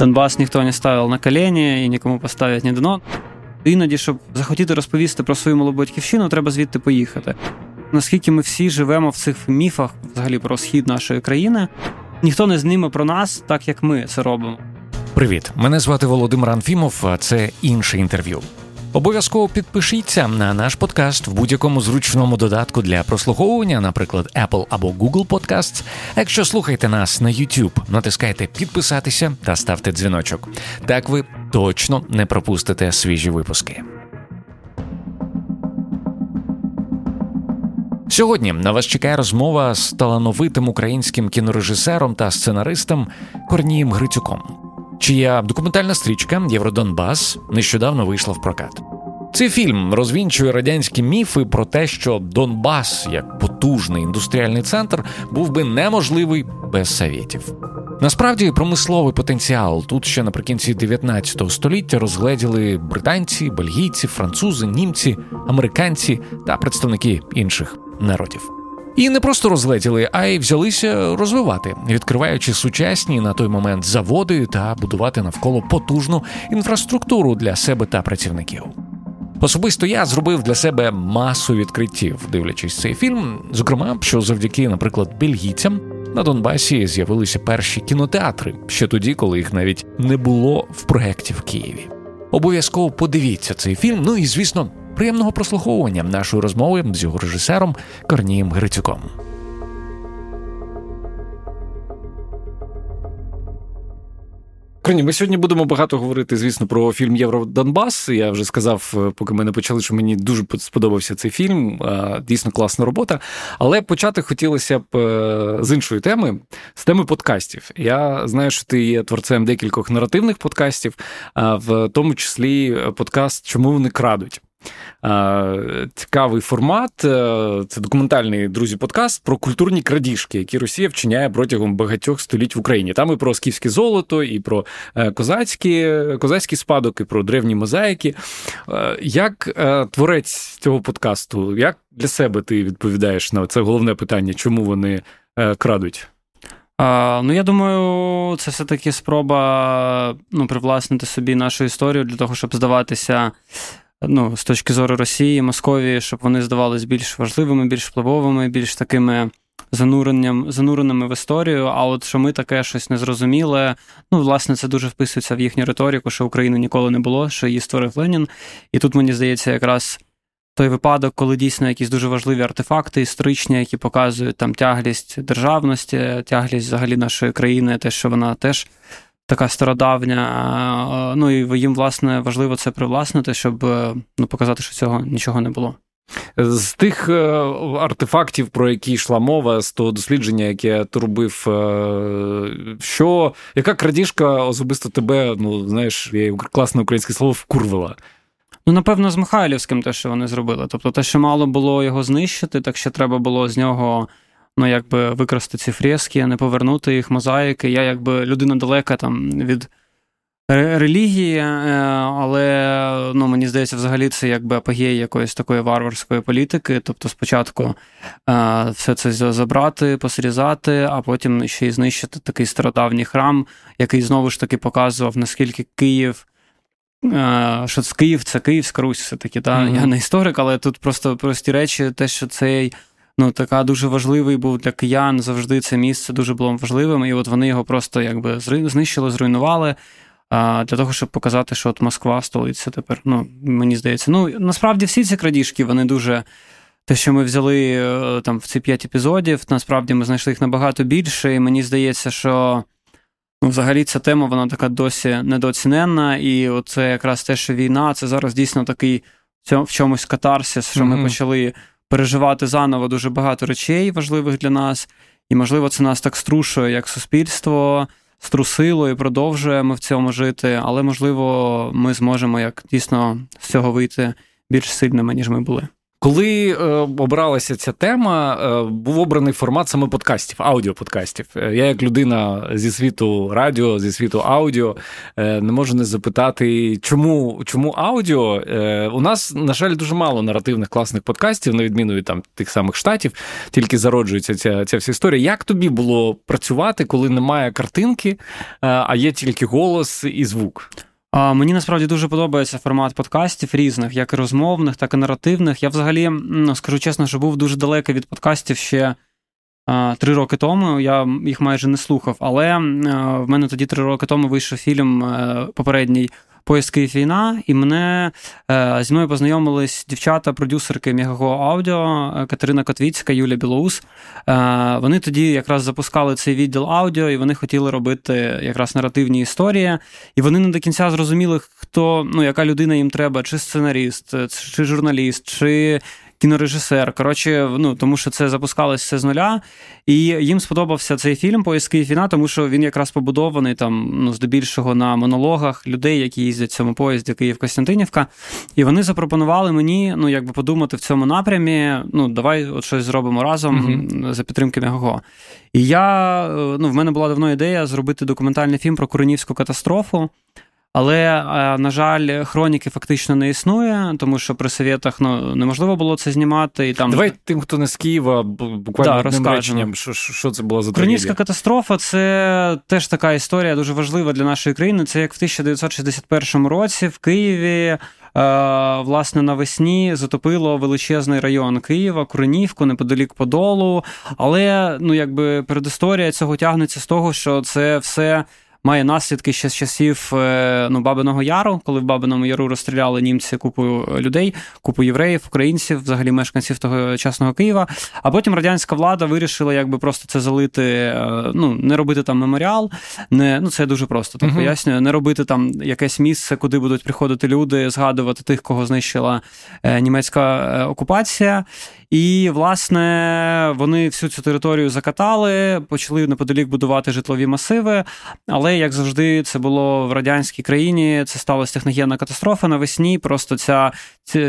Донбас ніхто не ставив на колені і нікому поставити не дано. Іноді, щоб захотіти розповісти про свою малу батьківщину, треба звідти поїхати. Наскільки ми всі живемо в цих міфах, взагалі про схід нашої країни, ніхто не зніме про нас так, як ми це робимо. Привіт, мене звати Володимир Анфімов. а Це інше інтерв'ю. Обов'язково підпишіться на наш подкаст в будь-якому зручному додатку для прослуховування, наприклад, Apple або Google Podcasts. Якщо слухаєте нас на YouTube, натискайте підписатися та ставте дзвіночок. Так ви точно не пропустите свіжі випуски. Сьогодні на вас чекає розмова з талановитим українським кінорежисером та сценаристом Корнієм Грицюком чия документальна стрічка Євродонбас нещодавно вийшла в прокат. Цей фільм розвінчує радянські міфи про те, що Донбас, як потужний індустріальний центр, був би неможливий без совєтів. Насправді, промисловий потенціал тут ще наприкінці 19 століття розгледіли британці, бельгійці, французи, німці, американці та представники інших народів. І не просто розлетіли, а й взялися розвивати, відкриваючи сучасні на той момент заводи та будувати навколо потужну інфраструктуру для себе та працівників. Особисто я зробив для себе масу відкриттів, дивлячись цей фільм. Зокрема, що завдяки, наприклад, бельгійцям на Донбасі з'явилися перші кінотеатри ще тоді, коли їх навіть не було в проєкті в Києві. Обов'язково подивіться цей фільм. Ну і звісно, Приємного прослуховування нашої розмови з його режисером Корнієм Грицюком. Корні, ми сьогодні будемо багато говорити, звісно, про фільм Євродонбас. Я вже сказав, е, поки ми не почали, що мені дуже сподобався цей фільм. Дійсно класна робота. Але почати хотілося б е, з іншої теми, з теми подкастів. Я знаю, що ти є творцем декількох наративних подкастів, в тому числі подкаст Чому вони крадуть. Цікавий формат. Е, це документальний друзі подкаст про культурні крадіжки, які Росія вчиняє протягом багатьох століть в Україні. Там і про скіфське золото, і про е, козацькі, спадок, і про древні мозаїки. Е, як творець цього подкасту, як для себе ти відповідаєш на це головне питання, чому вони крадуть? Ну, я думаю, це все-таки спроба ну, привласнити собі нашу історію для того, щоб здаватися ну, з точки зору Росії, Московії, щоб вони здавались більш важливими, більш впливовими, більш такими зануренням, зануреними в історію. А от що ми таке щось незрозуміле, ну, власне, це дуже вписується в їхню риторику, що України ніколи не було, що її створив Ленін. І тут мені здається, якраз. Той випадок, коли дійсно якісь дуже важливі артефакти історичні, які показують там тяглість державності, тяглість взагалі нашої країни, те, що вона теж така стародавня. Ну і їм, власне, важливо це привласнити, щоб е, ну, показати, що цього нічого не було. З тих е, артефактів, про які йшла мова, з того дослідження, яке ти робив, е, що яка крадіжка особисто тебе, ну знаєш, є класне українське слово вкурвила? Ну, напевно, з Михайлівським те, що вони зробили. Тобто, те, що мало було його знищити, так ще треба було з нього ну, якби використати ці фрески, не повернути їх, мозаїки. Я якби людина далека там від релігії, е, але ну, мені здається, взагалі це якби апогей якоїсь такої варварської політики. Тобто, спочатку е, все це забрати, посрізати, а потім ще й знищити такий стародавній храм, який знову ж таки показував, наскільки Київ. Е, що Київ це Київська Русь, все-таки. Та? Mm-hmm. Я не історик, але тут просто прості речі, те, що цей ну, така дуже важливий був для киян. Завжди це місце дуже було важливим. І от вони його просто якби знищили, зруйнували. Для того, щоб показати, що от Москва столиця тепер. Ну, мені здається. Ну, насправді всі ці крадіжки, вони дуже. Те, що ми взяли е, там в ці п'ять епізодів, насправді ми знайшли їх набагато більше, і мені здається, що ну, взагалі ця тема вона така досі недооціненна. І це якраз те, що війна, це зараз дійсно такий в чомусь катарсис, що mm-hmm. ми почали переживати заново дуже багато речей важливих для нас, і, можливо, це нас так струшує як суспільство, струсило і продовжуємо в цьому жити, але, можливо, ми зможемо як дійсно з цього вийти більш сильними, ніж ми були. Коли е, обралася ця тема, е, був обраний формат саме подкастів, аудіоподкастів. Е, я, як людина зі світу радіо, зі світу аудіо, не можу не запитати, чому чому аудіо? У нас, на жаль, дуже мало наративних класних подкастів, на відміну від там тих самих штатів, тільки зароджується ця ця вся історія. Як тобі було працювати, коли немає картинки, а є тільки голос і звук? Мені насправді дуже подобається формат подкастів різних, як і розмовних, так і наративних. Я взагалі ну, скажу чесно, що був дуже далекий від подкастів ще три роки тому. Я їх майже не слухав. Але в мене тоді три роки тому вийшов фільм е, попередній поїзд Київ війна, і мене е, зі мною познайомились дівчата-продюсерки Мегаго Аудіо е, Катерина Котвіцька, Юлія Білоус. Е, вони тоді якраз запускали цей відділ аудіо, і вони хотіли робити якраз наративні історії. І вони не до кінця зрозуміли, хто ну, яка людина їм треба, чи сценаріст, чи журналіст, чи кінорежисер. Коротше, ну тому що це запускалося все з нуля, і їм сподобався цей фільм Поїзки фіна, тому що він якраз побудований там ну, здебільшого на монологах людей, які їздять в цьому поїзді Київ-Костянтинівка. І вони запропонували мені ну, якби подумати в цьому напрямі. Ну, давай от щось зробимо разом mm-hmm. за підтримки Мегого. І я ну, в мене була давно ідея зробити документальний фільм про Куренівську катастрофу. Але, е, на жаль, хроніки фактично не існує, тому що при совєтах ну, неможливо було це знімати. І там... Давай тим, хто не з Києва, буквально да, реченням, що що це було за Кронівська катастрофа це теж така історія дуже важлива для нашої країни. Це як в 1961 році в Києві. Е, власне, навесні затопило величезний район Києва, Куренівку, неподалік Подолу. Але ну, якби передісторія цього тягнеться з того, що це все має наслідки ще з часів е, ну, Бабиного Яру, коли в Бабиному Яру розстріляли німці купу людей, купу євреїв, українців, взагалі мешканців тогочасного Києва. А потім радянська влада вирішила якби просто це залити, е, ну не робити там меморіал. Не, Ну це дуже просто так uh-huh. пояснюю. Не робити там якесь місце, куди будуть приходити люди, згадувати тих, кого знищила е, німецька окупація. І, власне, вони всю цю територію закатали, почали неподалік будувати житлові масиви. Але, як завжди, це було в радянській країні, це сталася техногенна катастрофа навесні. Просто ця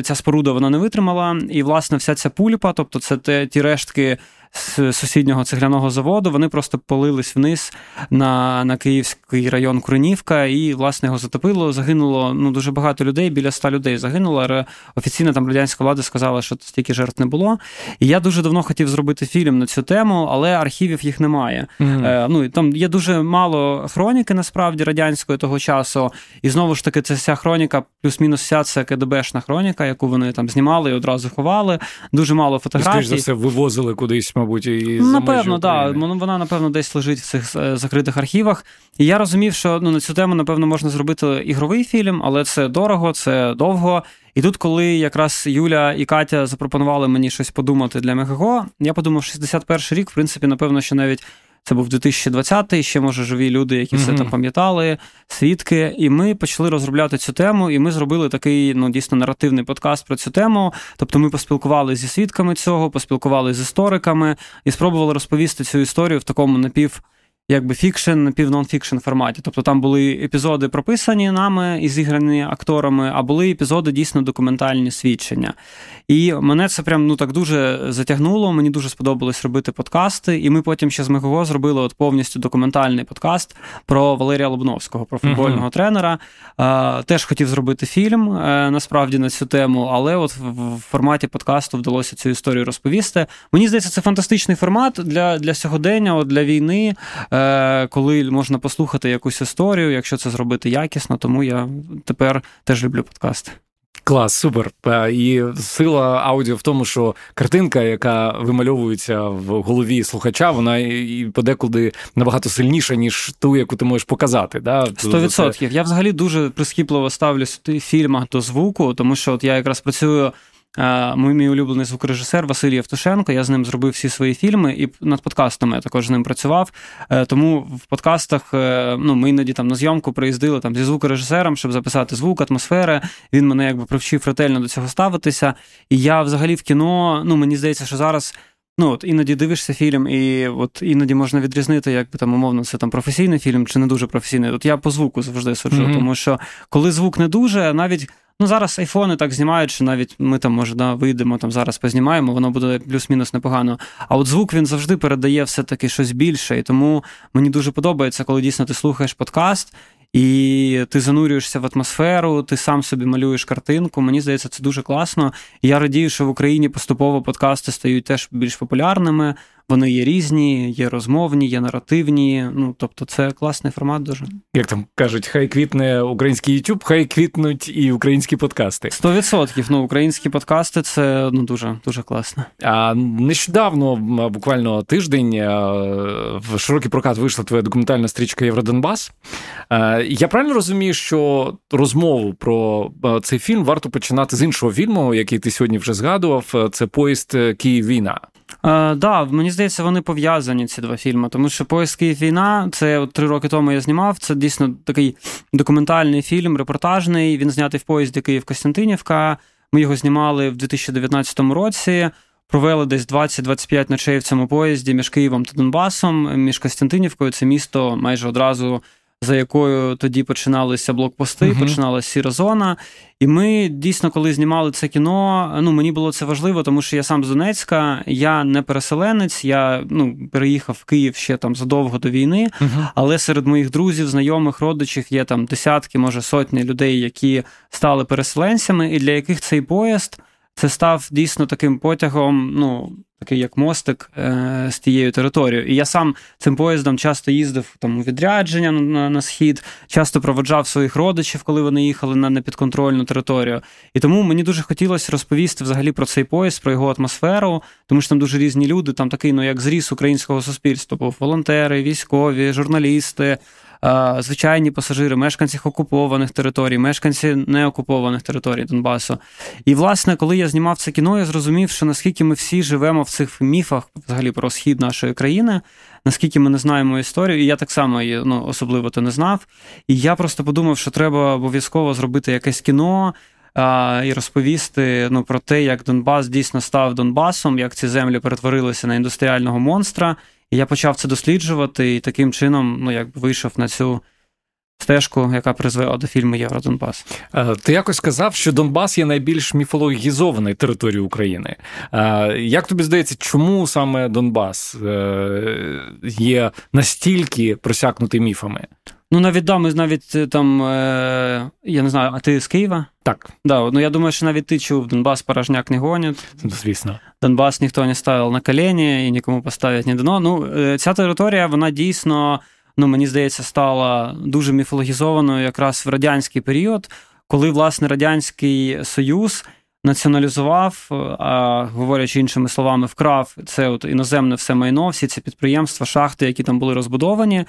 ця споруда вона не витримала. І, власне, вся ця пульпа, тобто це те, ті рештки з сусіднього цегляного заводу, вони просто полились вниз на на Київський район Куренівка, і, власне, його затопило. Загинуло ну, дуже багато людей, біля ста людей загинуло. Але офіційно там радянська влада сказала, що стільки жертв не було. І я дуже давно хотів зробити фільм на цю тему, але архівів їх немає. Mm-hmm. Е, ну, Там є дуже мало хроніки, насправді, радянської того часу. І знову ж таки, це вся хроніка, плюс-мінус вся це КДБшна хроніка, яку вони там знімали і одразу ховали. Дуже мало фотографій. Скоріше за все, вивозили кудись мабуть, і напевно, так. Да. Вона напевно десь лежить в цих е, закритих архівах. І я розумів, що ну на цю тему напевно можна зробити ігровий фільм, але це дорого, це довго. І тут, коли якраз Юля і Катя запропонували мені щось подумати для Мегаго, я подумав, 61 рік, в принципі, напевно, що навіть це був 2020-й, ще може живі люди, які все mm-hmm. там пам'ятали, свідки. І ми почали розробляти цю тему, і ми зробили такий ну дійсно наративний подкаст про цю тему. Тобто ми поспілкувалися зі свідками цього, поспілкувалися з істориками і спробували розповісти цю історію в такому напів якби фікшн, напів-нон-фікшн форматі. Тобто там були епізоди прописані нами і зіграні акторами, а були епізоди дійсно документальні свідчення. І мене це прям ну так дуже затягнуло. Мені дуже сподобалось робити подкасти. І ми потім ще з Мегого зробили от повністю документальний подкаст про Валерія Лобновського, про футбольного uh-huh. тренера. А, Теж хотів зробити фільм е, насправді на цю тему, але от в форматі подкасту вдалося цю історію розповісти. Мені здається, це фантастичний формат для для сьогодення, от для війни. Е, коли можна послухати якусь історію, якщо це зробити якісно, тому я тепер теж люблю подкасти. Клас, супер. Е, і сила аудіо в тому, що картинка, яка вимальовується в голові слухача, вона і подекуди набагато сильніша, ніж ту, яку ти можеш показати. Сто відсотків. Я взагалі дуже прискіпливо ставлюсь в фільмах до звуку, тому що от я якраз працюю Мій мій улюблений звукорежисер Василій Євтушенко. Я з ним зробив всі свої фільми, і над подкастами я також з ним працював. Е, тому в подкастах е, ну, ми іноді там на зйомку приїздили там зі звукорежисером, щоб записати звук, атмосфери. Він мене якби привчив ретельно до цього ставитися. І я взагалі в кіно, ну мені здається, що зараз. Ну, от іноді дивишся фільм, і от іноді можна відрізнити, як би там умовно, це там професійний фільм чи не дуже професійний. От я по звуку завжди суджу, mm-hmm. тому що коли звук не дуже, навіть Ну, зараз айфони так знімають, що навіть ми там, може, да, вийдемо там зараз познімаємо, воно буде плюс-мінус непогано. А от звук він завжди передає все-таки щось більше. І тому мені дуже подобається, коли дійсно ти слухаєш подкаст. І ти занурюєшся в атмосферу, ти сам собі малюєш картинку. Мені здається, це дуже класно. І я радію, що в Україні поступово подкасти стають теж більш популярними. Вони є різні, є розмовні, є наративні. Ну тобто, це класний формат. Дуже як там кажуть, хай квітне український YouTube, хай квітнуть і українські подкасти. Сто відсотків. Ну, українські подкасти це ну дуже дуже класно. А нещодавно, буквально тиждень, в широкий прокат вийшла твоя документальна стрічка Євродонбас. Я правильно розумію, що розмову про цей фільм варто починати з іншого фільму, який ти сьогодні вже згадував. Це поїзд Київ війна. Так, да, мені здається, вони пов'язані ці два фільми, тому що «Поїзд Київ війна це от три роки тому я знімав. Це дійсно такий документальний фільм, репортажний. Він знятий в поїзді Київ Костянтинівка. Ми його знімали в 2019 році. Провели десь 20-25 ночей в цьому поїзді між Києвом та Донбасом, між Костянтинівкою. Це місто майже одразу за якою тоді починалися блокпости, uh-huh. починалася сіра зона. І ми дійсно, коли знімали це кіно, ну мені було це важливо, тому що я сам з Донецька, я не переселенець, я ну переїхав в Київ ще там задовго до війни. Uh-huh. Але серед моїх друзів, знайомих, родичів є там десятки, може сотні людей, які стали переселенцями, і для яких цей поїзд це став дійсно таким потягом. ну, такий як мостик е, з тією територією. І я сам цим поїздом часто їздив там у відрядження на, на схід, часто проводжав своїх родичів, коли вони їхали на непідконтрольну територію. І тому мені дуже хотілося розповісти взагалі про цей поїзд, про його атмосферу, тому що там дуже різні люди. Там такий, ну як зріс українського суспільства, був волонтери, військові, журналісти звичайні пасажири, мешканці окупованих територій, мешканці неокупованих територій Донбасу. І, власне, коли я знімав це кіно, я зрозумів, що наскільки ми всі живемо в цих міфах взагалі про схід нашої країни, наскільки ми не знаємо історію, і я так само її ну, особливо то не знав. І я просто подумав, що треба обов'язково зробити якесь кіно. І розповісти ну, про те, як Донбас дійсно став Донбасом, як ці землі перетворилися на індустріального монстра, і я почав це досліджувати, і таким чином ну, якби вийшов на цю стежку, яка призвела до фільму Євродонбас. Е, ти якось сказав, що Донбас є найбільш міфологізованою територією України. Е, як тобі здається, чому саме Донбас е, є настільки просякнутий міфами? Ну, навіть да, ми навіть там, я не знаю, а ти з Києва? Так. Да, ну я думаю, що навіть ти чув, Донбас порожняк не гонять. Звісно. Донбас ніхто не ставив на колені і нікому поставить не дано. Ну, ця територія, вона дійсно ну мені здається, стала дуже міфологізованою якраз в радянський період, коли власне радянський союз. Націоналізував, а говорячи іншими словами, вкрав це от іноземне все майно, всі ці підприємства, шахти, які там були розбудовані,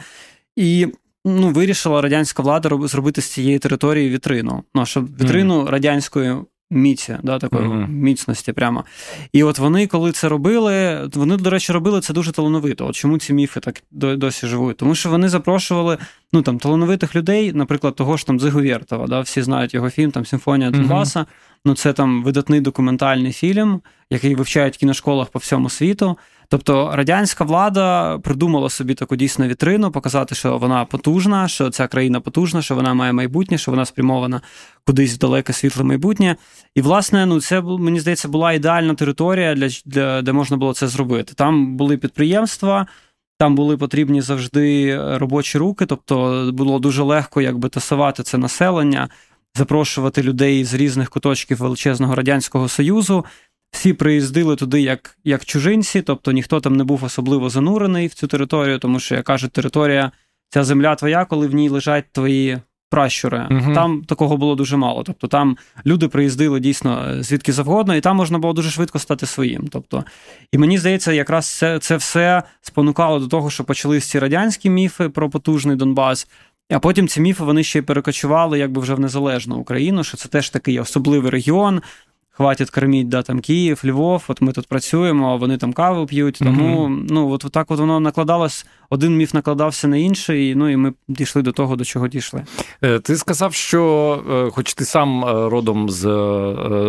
і ну, вирішила радянська влада зробити з цієї території вітрину. Ну, щоб вітрину mm. радянської міці, да, такої uh-huh. міцності прямо. І от вони, коли це робили, вони, до речі, робили це дуже талановито. От чому ці міфи так досі живуть? Тому що вони запрошували ну, там, талановитих людей, наприклад, того ж там Дзиговєртова, да, всі знають його фільм, там Симфонія Донбаса. Uh-huh. Ну, це там видатний документальний фільм, який вивчають в кіношколах по всьому світу. Тобто радянська влада придумала собі таку дійсно вітрину, показати, що вона потужна, що ця країна потужна, що вона має майбутнє, що вона спрямована кудись в далеке світле майбутнє. І, власне, ну це мені здається була ідеальна територія, для, для де можна було це зробити. Там були підприємства. Там були потрібні завжди робочі руки, тобто було дуже легко якби тасувати це населення, запрошувати людей з різних куточків величезного радянського союзу, всі приїздили туди як як чужинці, тобто ніхто там не був особливо занурений в цю територію, тому що, як кажуть, територія, ця земля твоя, коли в ній лежать твої пращури. Угу. Там такого було дуже мало. Тобто там люди приїздили дійсно е, звідки завгодно, і там можна було дуже швидко стати своїм. Тобто, І мені здається, якраз це, це все спонукало до того, що почались ці радянські міфи про потужний Донбас. А потім ці міфи вони ще й перекочували якби вже в незалежну Україну, що це теж такий особливий регіон, хватить корміть да, там Київ, Львов, от ми тут працюємо, а вони там каву п'ють. Тому mm-hmm. ну, от так от воно накладалось, один міф накладався на інший, ну і ми дійшли до того, до чого дійшли. Е, ти сказав, що, е, хоч ти сам е, родом з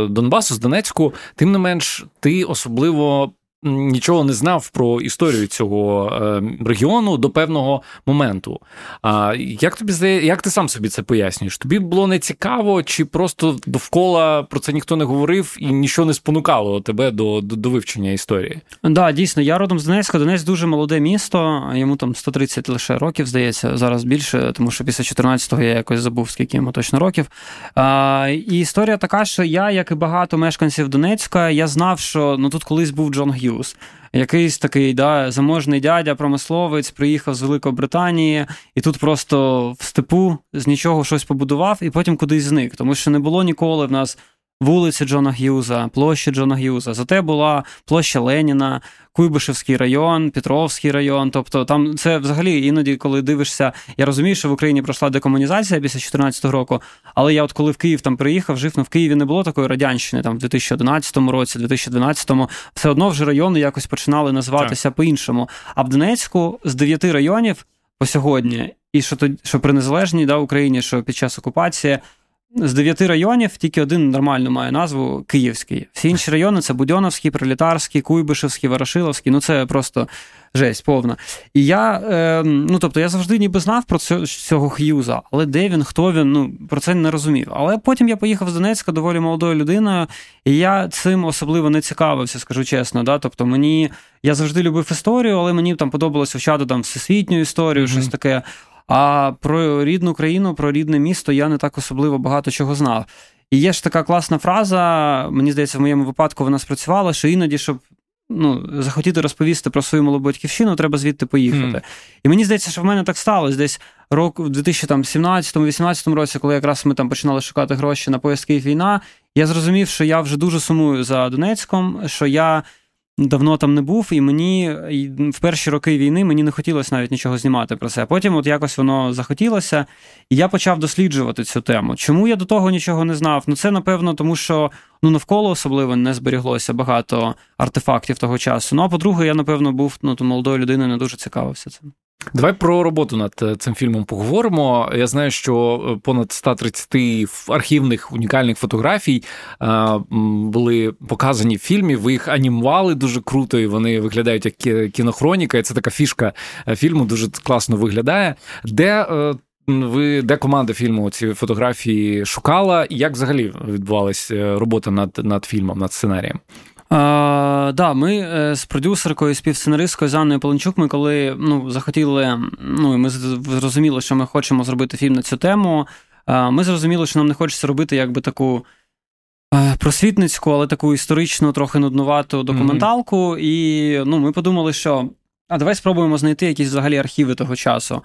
Донбасу, з Донецьку, тим не менш, ти особливо нічого не знав про історію цього е, регіону до певного моменту. А як тобі здає, як ти сам собі це пояснюєш? Тобі було не цікаво, чи просто довкола про це ніхто не говорив і нічого не спонукало тебе до до, до вивчення історії? Да, дійсно, я родом з Донецька. Донецьк дуже молоде місто, йому там 130 лише років, здається, зараз більше, тому що після 14-го я якось забув, скільки йому точно років. А, І історія така, що я, як і багато мешканців Донецька, я знав, що ну тут колись був Джон Г'юз. Якийсь такий да, заможний дядя, промисловець, приїхав з Великобританії, і тут просто в степу з нічого щось побудував, і потім кудись зник. Тому що не було ніколи в нас вулиці Джона Г'юза, площі Джона Г'юза. Зате була площа Леніна, Куйбишевський район, Петровський район. Тобто там це взагалі іноді, коли дивишся, я розумію, що в Україні пройшла декомунізація після 2014 року. Але я, от коли в Київ там приїхав, жив, ну в Києві не було такої радянщини, там в 2011 році, 2012, все одно вже райони якось починали називатися так. по-іншому. А в Донецьку з дев'яти районів по сьогодні, і що то що при незалежній да, Україні, що під час окупації з дев'яти районів тільки один нормально має назву Київський. Всі інші райони це Будьоновський, Пролітарський, Куйбишевський, Ворошиловський. Ну це просто жесть повна. І я е, ну тобто я завжди ніби знав про цього Х'юза, але де він, хто він, ну про це не розумів. Але потім я поїхав з Донецька доволі молодою людиною, і я цим особливо не цікавився, скажу чесно. Да? Тобто мені я завжди любив історію, але мені там подобалося вчати там всесвітню історію, mm-hmm. щось таке. А про рідну країну, про рідне місто я не так особливо багато чого знав. І є ж така класна фраза, мені здається, в моєму випадку вона спрацювала, що іноді, щоб ну, захотіти розповісти про свою малу батьківщину, треба звідти поїхати. Mm. І мені здається, що в мене так сталося десь рок в 2017-2018 році, коли якраз ми там починали шукати гроші на поїзд Київ війна, я зрозумів, що я вже дуже сумую за Донецьком, що я давно там не був, і мені в перші роки війни мені не хотілося навіть нічого знімати про це. Потім, от якось воно захотілося, і я почав досліджувати цю тему. Чому я до того нічого не знав? Ну це напевно, тому що ну навколо особливо не зберіглося багато артефактів того часу. Ну а по-друге, я напевно був ну, молодою людиною, не дуже цікавився цим. Давай про роботу над е, цим фільмом поговоримо. Я знаю, що е, понад 130 архівних унікальних фотографій е, були показані в фільмі. Ви їх анімували дуже круто, і вони виглядають як кінохроніка. І це така фішка фільму, дуже класно виглядає. Де ви де команда фільму ці фотографії шукала, як взагалі відбувалася робота над, над фільмом, над сценарієм? А, да, Ми е, з продюсеркою, співсценаристкою Занною Анною Поленчук, ми коли ну, захотіли, ну і ми зрозуміли, що ми хочемо зробити фільм на цю тему. Ми зрозуміли, що нам не хочеться робити якби таку е, просвітницьку, але таку історичну, трохи нуднувату документалку. Mm-hmm. І ну, ми подумали, що а давай спробуємо знайти якісь взагалі архіви того часу.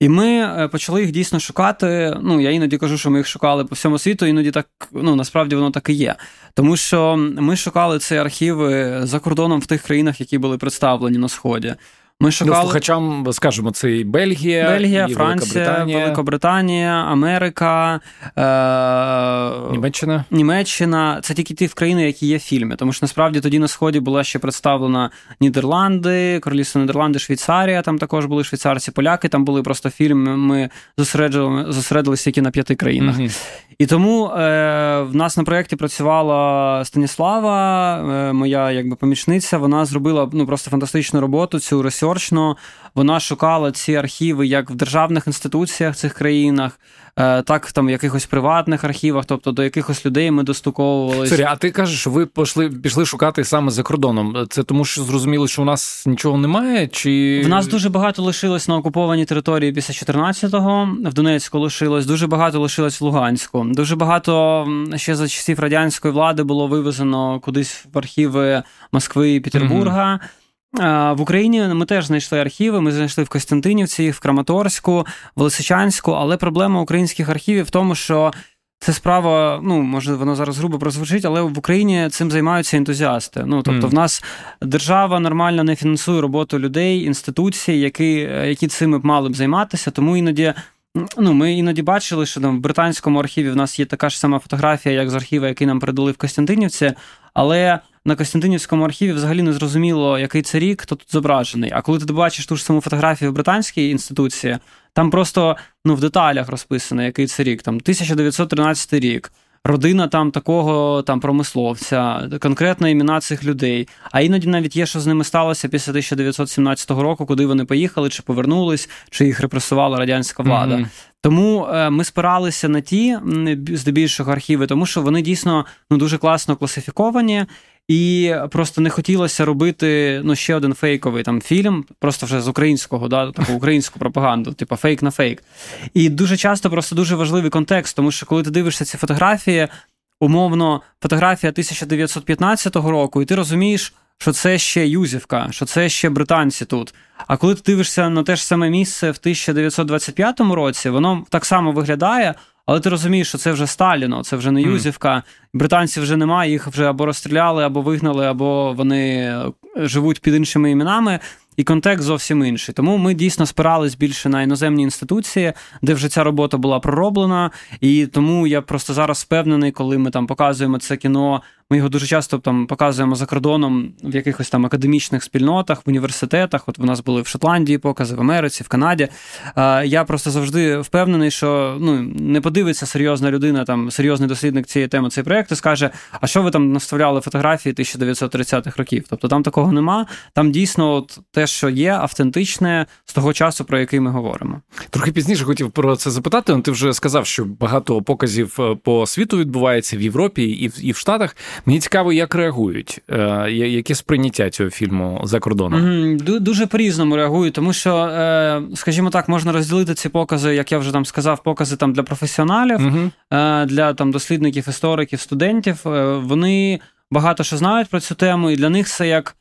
І ми е, почали їх дійсно шукати. Ну, я іноді кажу, що ми їх шукали по всьому світу, іноді так, ну насправді воно так і є. Тому що ми шукали ці архіви за кордоном в тих країнах, які були представлені на Сході. Ми ну, шукали... Ну, слухачам скажемо, це і Бельгія, Бельгія, і Франція, Великобританія, Великобританія Америка, е... Німеччина. Німеччина. Це тільки ті в країни, які є в фільмі. Тому що насправді тоді на сході була ще представлена Нідерланди, Королівство Нідерланди, Швейцарія. Там також були швейцарці, поляки. Там були просто фільми. Ми зосередилися тільки на п'яти країнах. Угу. І тому е, в нас на проєкті працювала Станіслава, е, моя якби помічниця. Вона зробила ну просто фантастичну роботу. Цю ресерчну. Вона шукала ці архіви як в державних інституціях цих країнах, е, так там в якихось приватних архівах, тобто до якихось людей ми достуковувалися. Sorry, а ти кажеш, ви пішли пішли шукати саме за кордоном. Це тому, що зрозуміли, що у нас нічого немає? Чи в нас дуже багато лишилось на окупованій території після 14-го, в Донецьку лишилось, дуже багато лишилось в Луганську. Дуже багато ще за часів радянської влади було вивезено кудись в архіви Москви і Петербурга. Mm-hmm. В Україні ми теж знайшли архіви. Ми знайшли в Костянтинівці, в Краматорську, в Лисичанську, але проблема українських архівів в тому, що це справа, ну може воно зараз грубо прозвучить, але в Україні цим займаються ентузіасти. Ну тобто, mm. в нас держава нормально не фінансує роботу людей, інституцій, які які цими б мали б займатися, тому іноді. Ну, Ми іноді бачили, що там в британському архіві в нас є така ж сама фотографія, як з архіву, який нам передали в Костянтинівці, але на Костянтинівському архіві взагалі не зрозуміло, який це рік, хто тут зображений. А коли ти бачиш ту ж саму фотографію в британській інституції, там просто ну, в деталях розписано, який це рік. Там 1913 рік. родина там такого там промисловця, конкретно імена цих людей. А іноді навіть є, що з ними сталося після 1917 року, куди вони поїхали, чи повернулись, чи їх репресувала радянська влада. Mm-hmm. Тому е, ми спиралися на ті здебільшого архіви, тому що вони дійсно ну дуже класно класифіковані. І просто не хотілося робити ну, ще один фейковий там фільм, просто вже з українського, да, таку українську пропаганду, типу фейк на фейк. І дуже часто просто дуже важливий контекст, тому що коли ти дивишся ці фотографії, умовно, фотографія 1915 року, і ти розумієш, що це ще Юзівка, що це ще британці тут. А коли ти дивишся на те ж саме місце в 1925 році, воно так само виглядає. Але ти розумієш, що це вже Сталіно, це вже не Юзівка. Британців вже немає, їх вже або розстріляли, або вигнали, або вони живуть під іншими іменами і контекст зовсім інший. Тому ми дійсно спирались більше на іноземні інституції, де вже ця робота була пророблена. І тому я просто зараз впевнений, коли ми там показуємо це кіно. Ми його дуже часто там показуємо за кордоном в якихось там академічних спільнотах, в університетах. От в нас були в Шотландії покази, в Америці, в Канаді. Я просто завжди впевнений, що ну не подивиться серйозна людина, там серйозний дослідник цієї теми цей проєкт і скаже: а що ви там наставляли фотографії 1930-х років? Тобто там такого нема. Там дійсно от те, що є, автентичне з того часу, про який ми говоримо. Трохи пізніше хотів про це запитати. Ти вже сказав, що багато показів е, по світу відбувається в Європі і в і в Штатах. Мені цікаво, як реагують, е, яке сприйняття цього фільму за кордоном. Дуже по-різному реагують, тому що, е, скажімо так, можна розділити ці покази, як я вже там сказав, покази там для професіоналів, угу. для там дослідників, істориків, студентів. Вони багато що знають про цю тему, і для них це як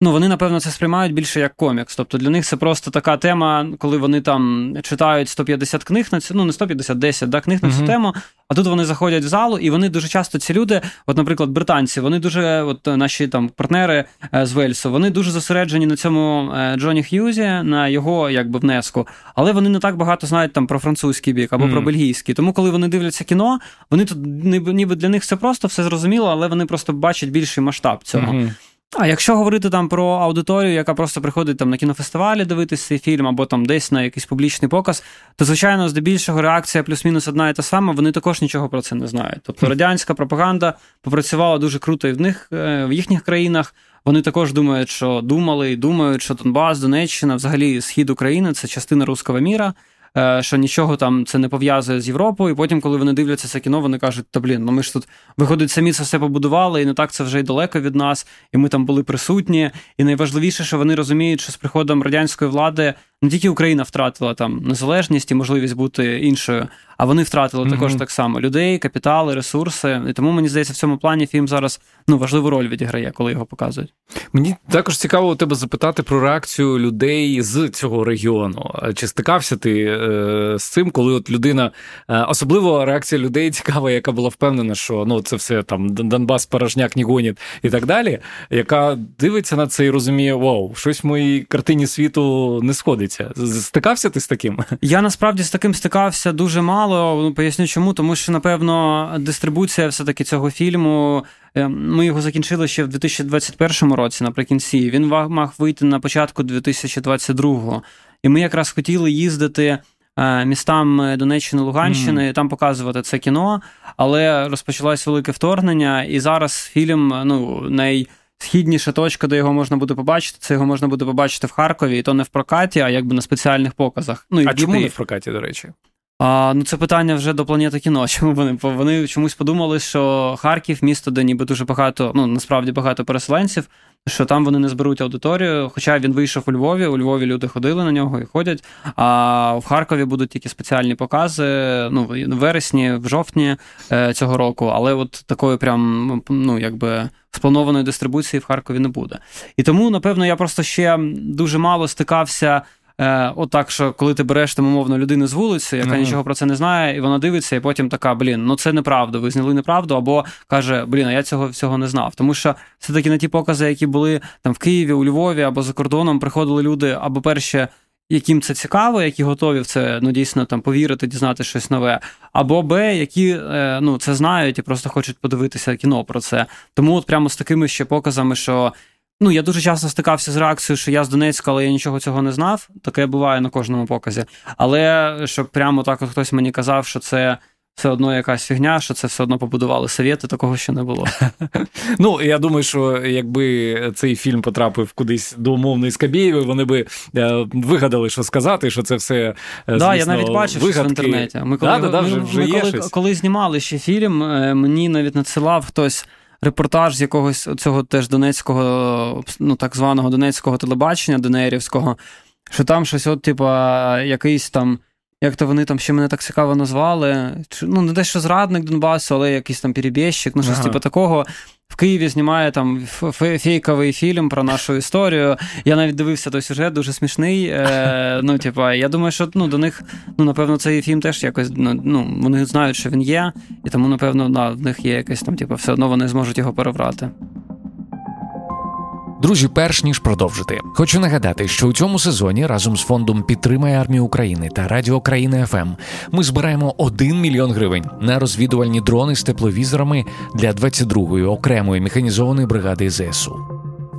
Ну, вони, напевно, це сприймають більше як комікс. Тобто для них це просто така тема, коли вони там читають 150 книг на цю, ну не 150, 10 да, книг на цю uh-huh. тему. А тут вони заходять в залу, і вони дуже часто ці люди, от, наприклад, британці, вони дуже, от наші там партнери е, з Вельсу, вони дуже зосереджені на цьому е, Джоні Х'юзі, на його якби внеску, але вони не так багато знають там про французький бік або mm. про бельгійський. Тому, коли вони дивляться кіно, вони тут ніби для них це просто все зрозуміло, але вони просто бачать більший масштаб цього. Mm-hmm. А якщо говорити там про аудиторію, яка просто приходить там на кінофестивалі дивитися цей фільм, або там десь на якийсь публічний показ, то звичайно, здебільшого реакція плюс-мінус одна і та сама, вони також нічого про це не знають. Тобто радянська пропаганда попрацювала дуже круто і в них е, в їхніх країнах. Вони також думають, що думали і думають, що Донбас, Донеччина, взагалі схід України це частина руского міра. Е, що нічого там це не пов'язує з Європою. І потім, коли вони дивляться це кіно, вони кажуть, та блін, ну ми ж тут виходить, самі це все побудували, і не так це вже й далеко від нас, і ми там були присутні. І найважливіше, що вони розуміють, що з приходом радянської влади не тільки Україна втратила там незалежність і можливість бути іншою, а вони втратили mm-hmm. також так само людей, капітали, ресурси. І тому мені здається, в цьому плані фільм зараз ну важливу роль відіграє, коли його показують. Мені також цікаво у тебе запитати про реакцію людей з цього регіону. Чи стикався ти е, з цим, коли от людина, е, особливо реакція людей цікава, яка була впевнена, що ну це все там Донбас, порожняк, не гонить і так далі, яка дивиться на це і розуміє, вау, щось в моїй картині світу не сходиться. Стикався ти з таким? Я насправді з таким стикався дуже мало. Ну, поясню, чому, тому що напевно дистрибуція все таки цього фільму. Е, ми його закінчили ще в 2021 році наприкінці. Він мав вийти на початку 2022-го. І ми якраз хотіли їздити. Е, містам Донеччини, Луганщини, mm. там показувати це кіно, але розпочалось велике вторгнення, і зараз фільм ну, найсхідніша точка, де його можна буде побачити, це його можна буде побачити в Харкові, і то не в прокаті, а якби на спеціальних показах. Ну, і А чому не в прокаті, до речі? А, Ну, це питання вже до планети кіно. Чому вони вони чомусь подумали, що Харків місто, де ніби дуже багато, ну насправді багато переселенців, що там вони не зберуть аудиторію. Хоча він вийшов у Львові, у Львові люди ходили на нього і ходять. А в Харкові будуть тільки спеціальні покази. Ну, в вересні, в жовтні е, цього року, але от такої прям ну якби. Спланованої дистрибуції в Харкові не буде. І тому, напевно, я просто ще дуже мало стикався е, отак, що коли ти береш там умовно людину з вулиці, яка mm-hmm. нічого про це не знає, і вона дивиться, і потім така: блін, ну це неправда, ви зняли неправду, або каже, блін, а я цього всього не знав. Тому що все таки на ті покази, які були там в Києві, у Львові або за кордоном, приходили люди або перше. Яким це цікаво, які готові в це ну дійсно там повірити, дізнати щось нове, або Б, які е, ну це знають і просто хочуть подивитися кіно про це. Тому от прямо з такими ще показами, що Ну, я дуже часто стикався з реакцією, що я з Донецька, але я нічого цього не знав. Таке буває на кожному показі. Але щоб прямо так от хтось мені казав, що це все одно якась фігня, що це все одно побудували совєти, такого ще не було. Ну, я думаю, що якби цей фільм потрапив кудись до умовної Скабєєвої, вони би е, вигадали, що сказати, що це все. Так, да, я навіть бачив в інтернеті. Ми коли, знімали ще фільм, мені навіть надсилав хтось репортаж з якогось цього теж донецького, ну так званого донецького телебачення, Денерівського, що там щось, от, типа, якийсь там. Як то вони там ще мене так цікаво назвали. Ну, не те, що зрадник Донбасу, але якийсь там перебіжчик, ну щось ага. типу такого. В Києві знімає там фейковий фільм про нашу історію. Я навіть дивився той сюжет, дуже смішний. Е, Ну, типа, я думаю, що ну, до них, ну, напевно, цей фільм теж якось ну, вони знають, що він є, і тому, напевно, да, в них є якесь там, типу, все одно вони зможуть його переврати. Друзі, перш ніж продовжити, хочу нагадати, що у цьому сезоні разом з фондом Підтримай армію України та Радіо країни ФМ ми збираємо 1 мільйон гривень на розвідувальні дрони з тепловізорами для 22-ї окремої механізованої бригади ЗСУ.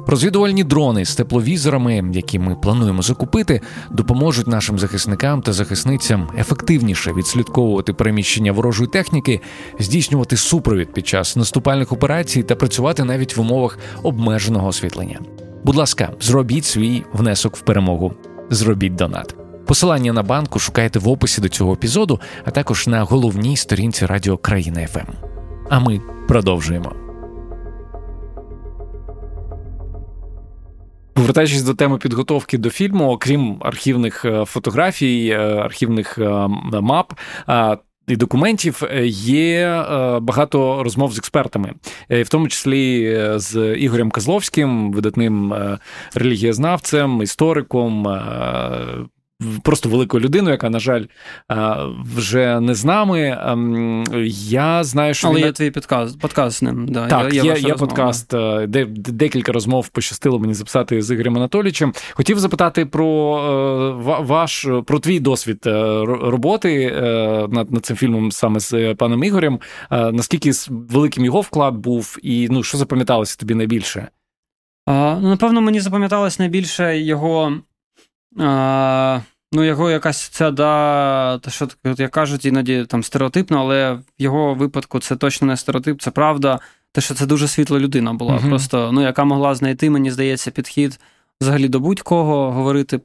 Розвідувальні дрони з тепловізорами, які ми плануємо закупити, допоможуть нашим захисникам та захисницям ефективніше відслідковувати переміщення ворожої техніки, здійснювати супровід під час наступальних операцій та працювати навіть в умовах обмеженого освітлення. Будь ласка, зробіть свій внесок в перемогу. Зробіть донат. Посилання на банку шукайте в описі до цього епізоду, а також на головній сторінці Радіо Країна ФМ. А ми продовжуємо. Повертаючись до теми підготовки до фільму, окрім архівних е, фотографій, е, архівних е, мап. І документів є багато розмов з експертами, в тому числі з Ігорем Козловським, видатним релігієзнавцем, істориком, просто великою людиною, яка, на жаль, вже не з нами. Ем, я знаю, що Але він... є твій подкаст, подкаст з ним. Да, Так, є, є, є, є подкаст, е, де декілька розмов пощастило мені записати з Ігорем Анатолійовичем. Хотів запитати про е, ваш про твій досвід е, роботи над над цим фільмом саме з паном Ігорем. Наскільки великим його вклад був, і ну що запам'яталося тобі найбільше? Ну, Напевно, мені запам'яталось найбільше його. А, Ну, його якась ця, да, те, що як кажуть, іноді там стереотипно, але в його випадку це точно не стереотип, це правда. Те, що це дуже світла людина була. Uh-huh. Просто ну, яка могла знайти, мені здається, підхід взагалі до будь-кого говорити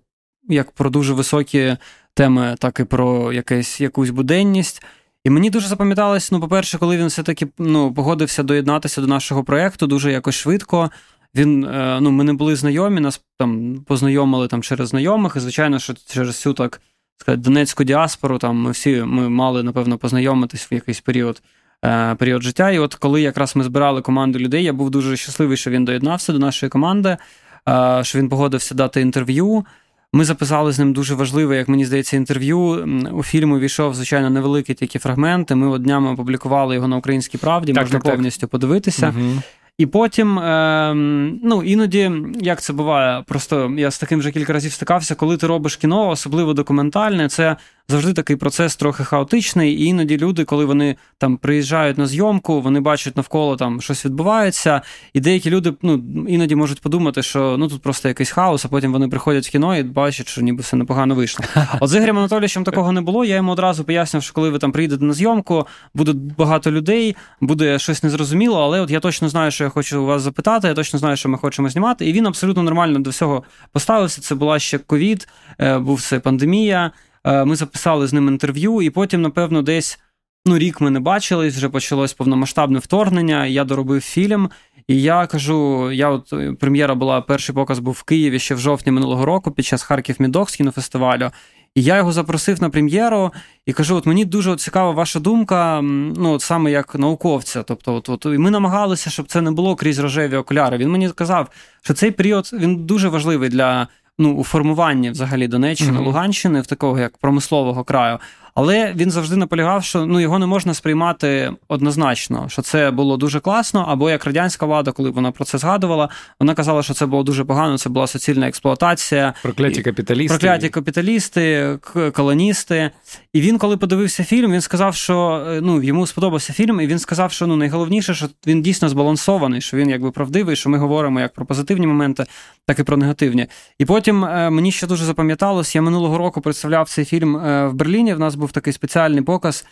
як про дуже високі теми, так і про якесь, якусь буденність. І мені дуже запам'яталось, ну, по-перше, коли він все-таки ну, погодився доєднатися до нашого проєкту дуже якось швидко. Він, е, ну, Ми не були знайомі, нас там познайомили там через знайомих, і, звичайно, що через цю так сказати, донецьку діаспору там ми всі ми мали, напевно, познайомитись в якийсь період е, період життя. І от коли якраз ми збирали команду людей, я був дуже щасливий, що він доєднався до нашої команди, е, що він погодився дати інтерв'ю. Ми записали з ним дуже важливе, як мені здається, інтерв'ю. У фільму війшов, звичайно, невеликі тільки фрагменти. Ми от днями опублікували його на українській правді, так, можна так, повністю так. подивитися. Угу. І потім, е, ну іноді, як це буває, просто я з таким вже кілька разів стикався, коли ти робиш кіно, особливо документальне, це завжди такий процес трохи хаотичний. І іноді люди, коли вони там приїжджають на зйомку, вони бачать навколо там щось відбувається, і деякі люди ну, іноді можуть подумати, що ну тут просто якийсь хаос, а потім вони приходять в кіно і бачать, що ніби все непогано вийшло. От з Ігорем Анатолійовичем такого не було. Я йому одразу пояснив, що коли ви там приїдете на зйомку, буде багато людей, буде щось незрозуміло, але от я точно знаю, що я хочу у вас запитати, я точно знаю, що ми хочемо знімати. І він абсолютно нормально до всього поставився. Це була ще ковід, е, був це пандемія. Е, ми записали з ним інтерв'ю, і потім, напевно, десь ну, рік ми не бачились, вже почалось повномасштабне вторгнення. Я доробив фільм, і я кажу: я от е, прем'єра була, перший показ був в Києві ще в жовтні минулого року під час Харків Мідокс кінофестивалю. І я його запросив на прем'єру і кажу: от мені дуже цікава ваша думка, ну от саме як науковця. Тобто, от, от і ми намагалися, щоб це не було крізь рожеві окуляри. Він мені сказав, що цей період він дуже важливий для ну, у формуванні взагалі Донеччини, mm-hmm. Луганщини, в такого як промислового краю. Але він завжди наполягав, що ну його не можна сприймати однозначно, що це було дуже класно. Або як радянська влада, коли вона про це згадувала, вона казала, що це було дуже погано. Це була суцільна експлуатація, прокляті капіталісти, прокляті капіталісти, колоністи. І він, коли подивився фільм, він сказав, що е, ну йому сподобався фільм, і він сказав, що ну найголовніше, що він дійсно збалансований, що він якби правдивий, що ми говоримо як про позитивні моменти, так і про негативні. І потім е, мені ще дуже запам'яталось, я минулого року представляв цей фільм е, в Берліні. В нас був такий спеціальний показ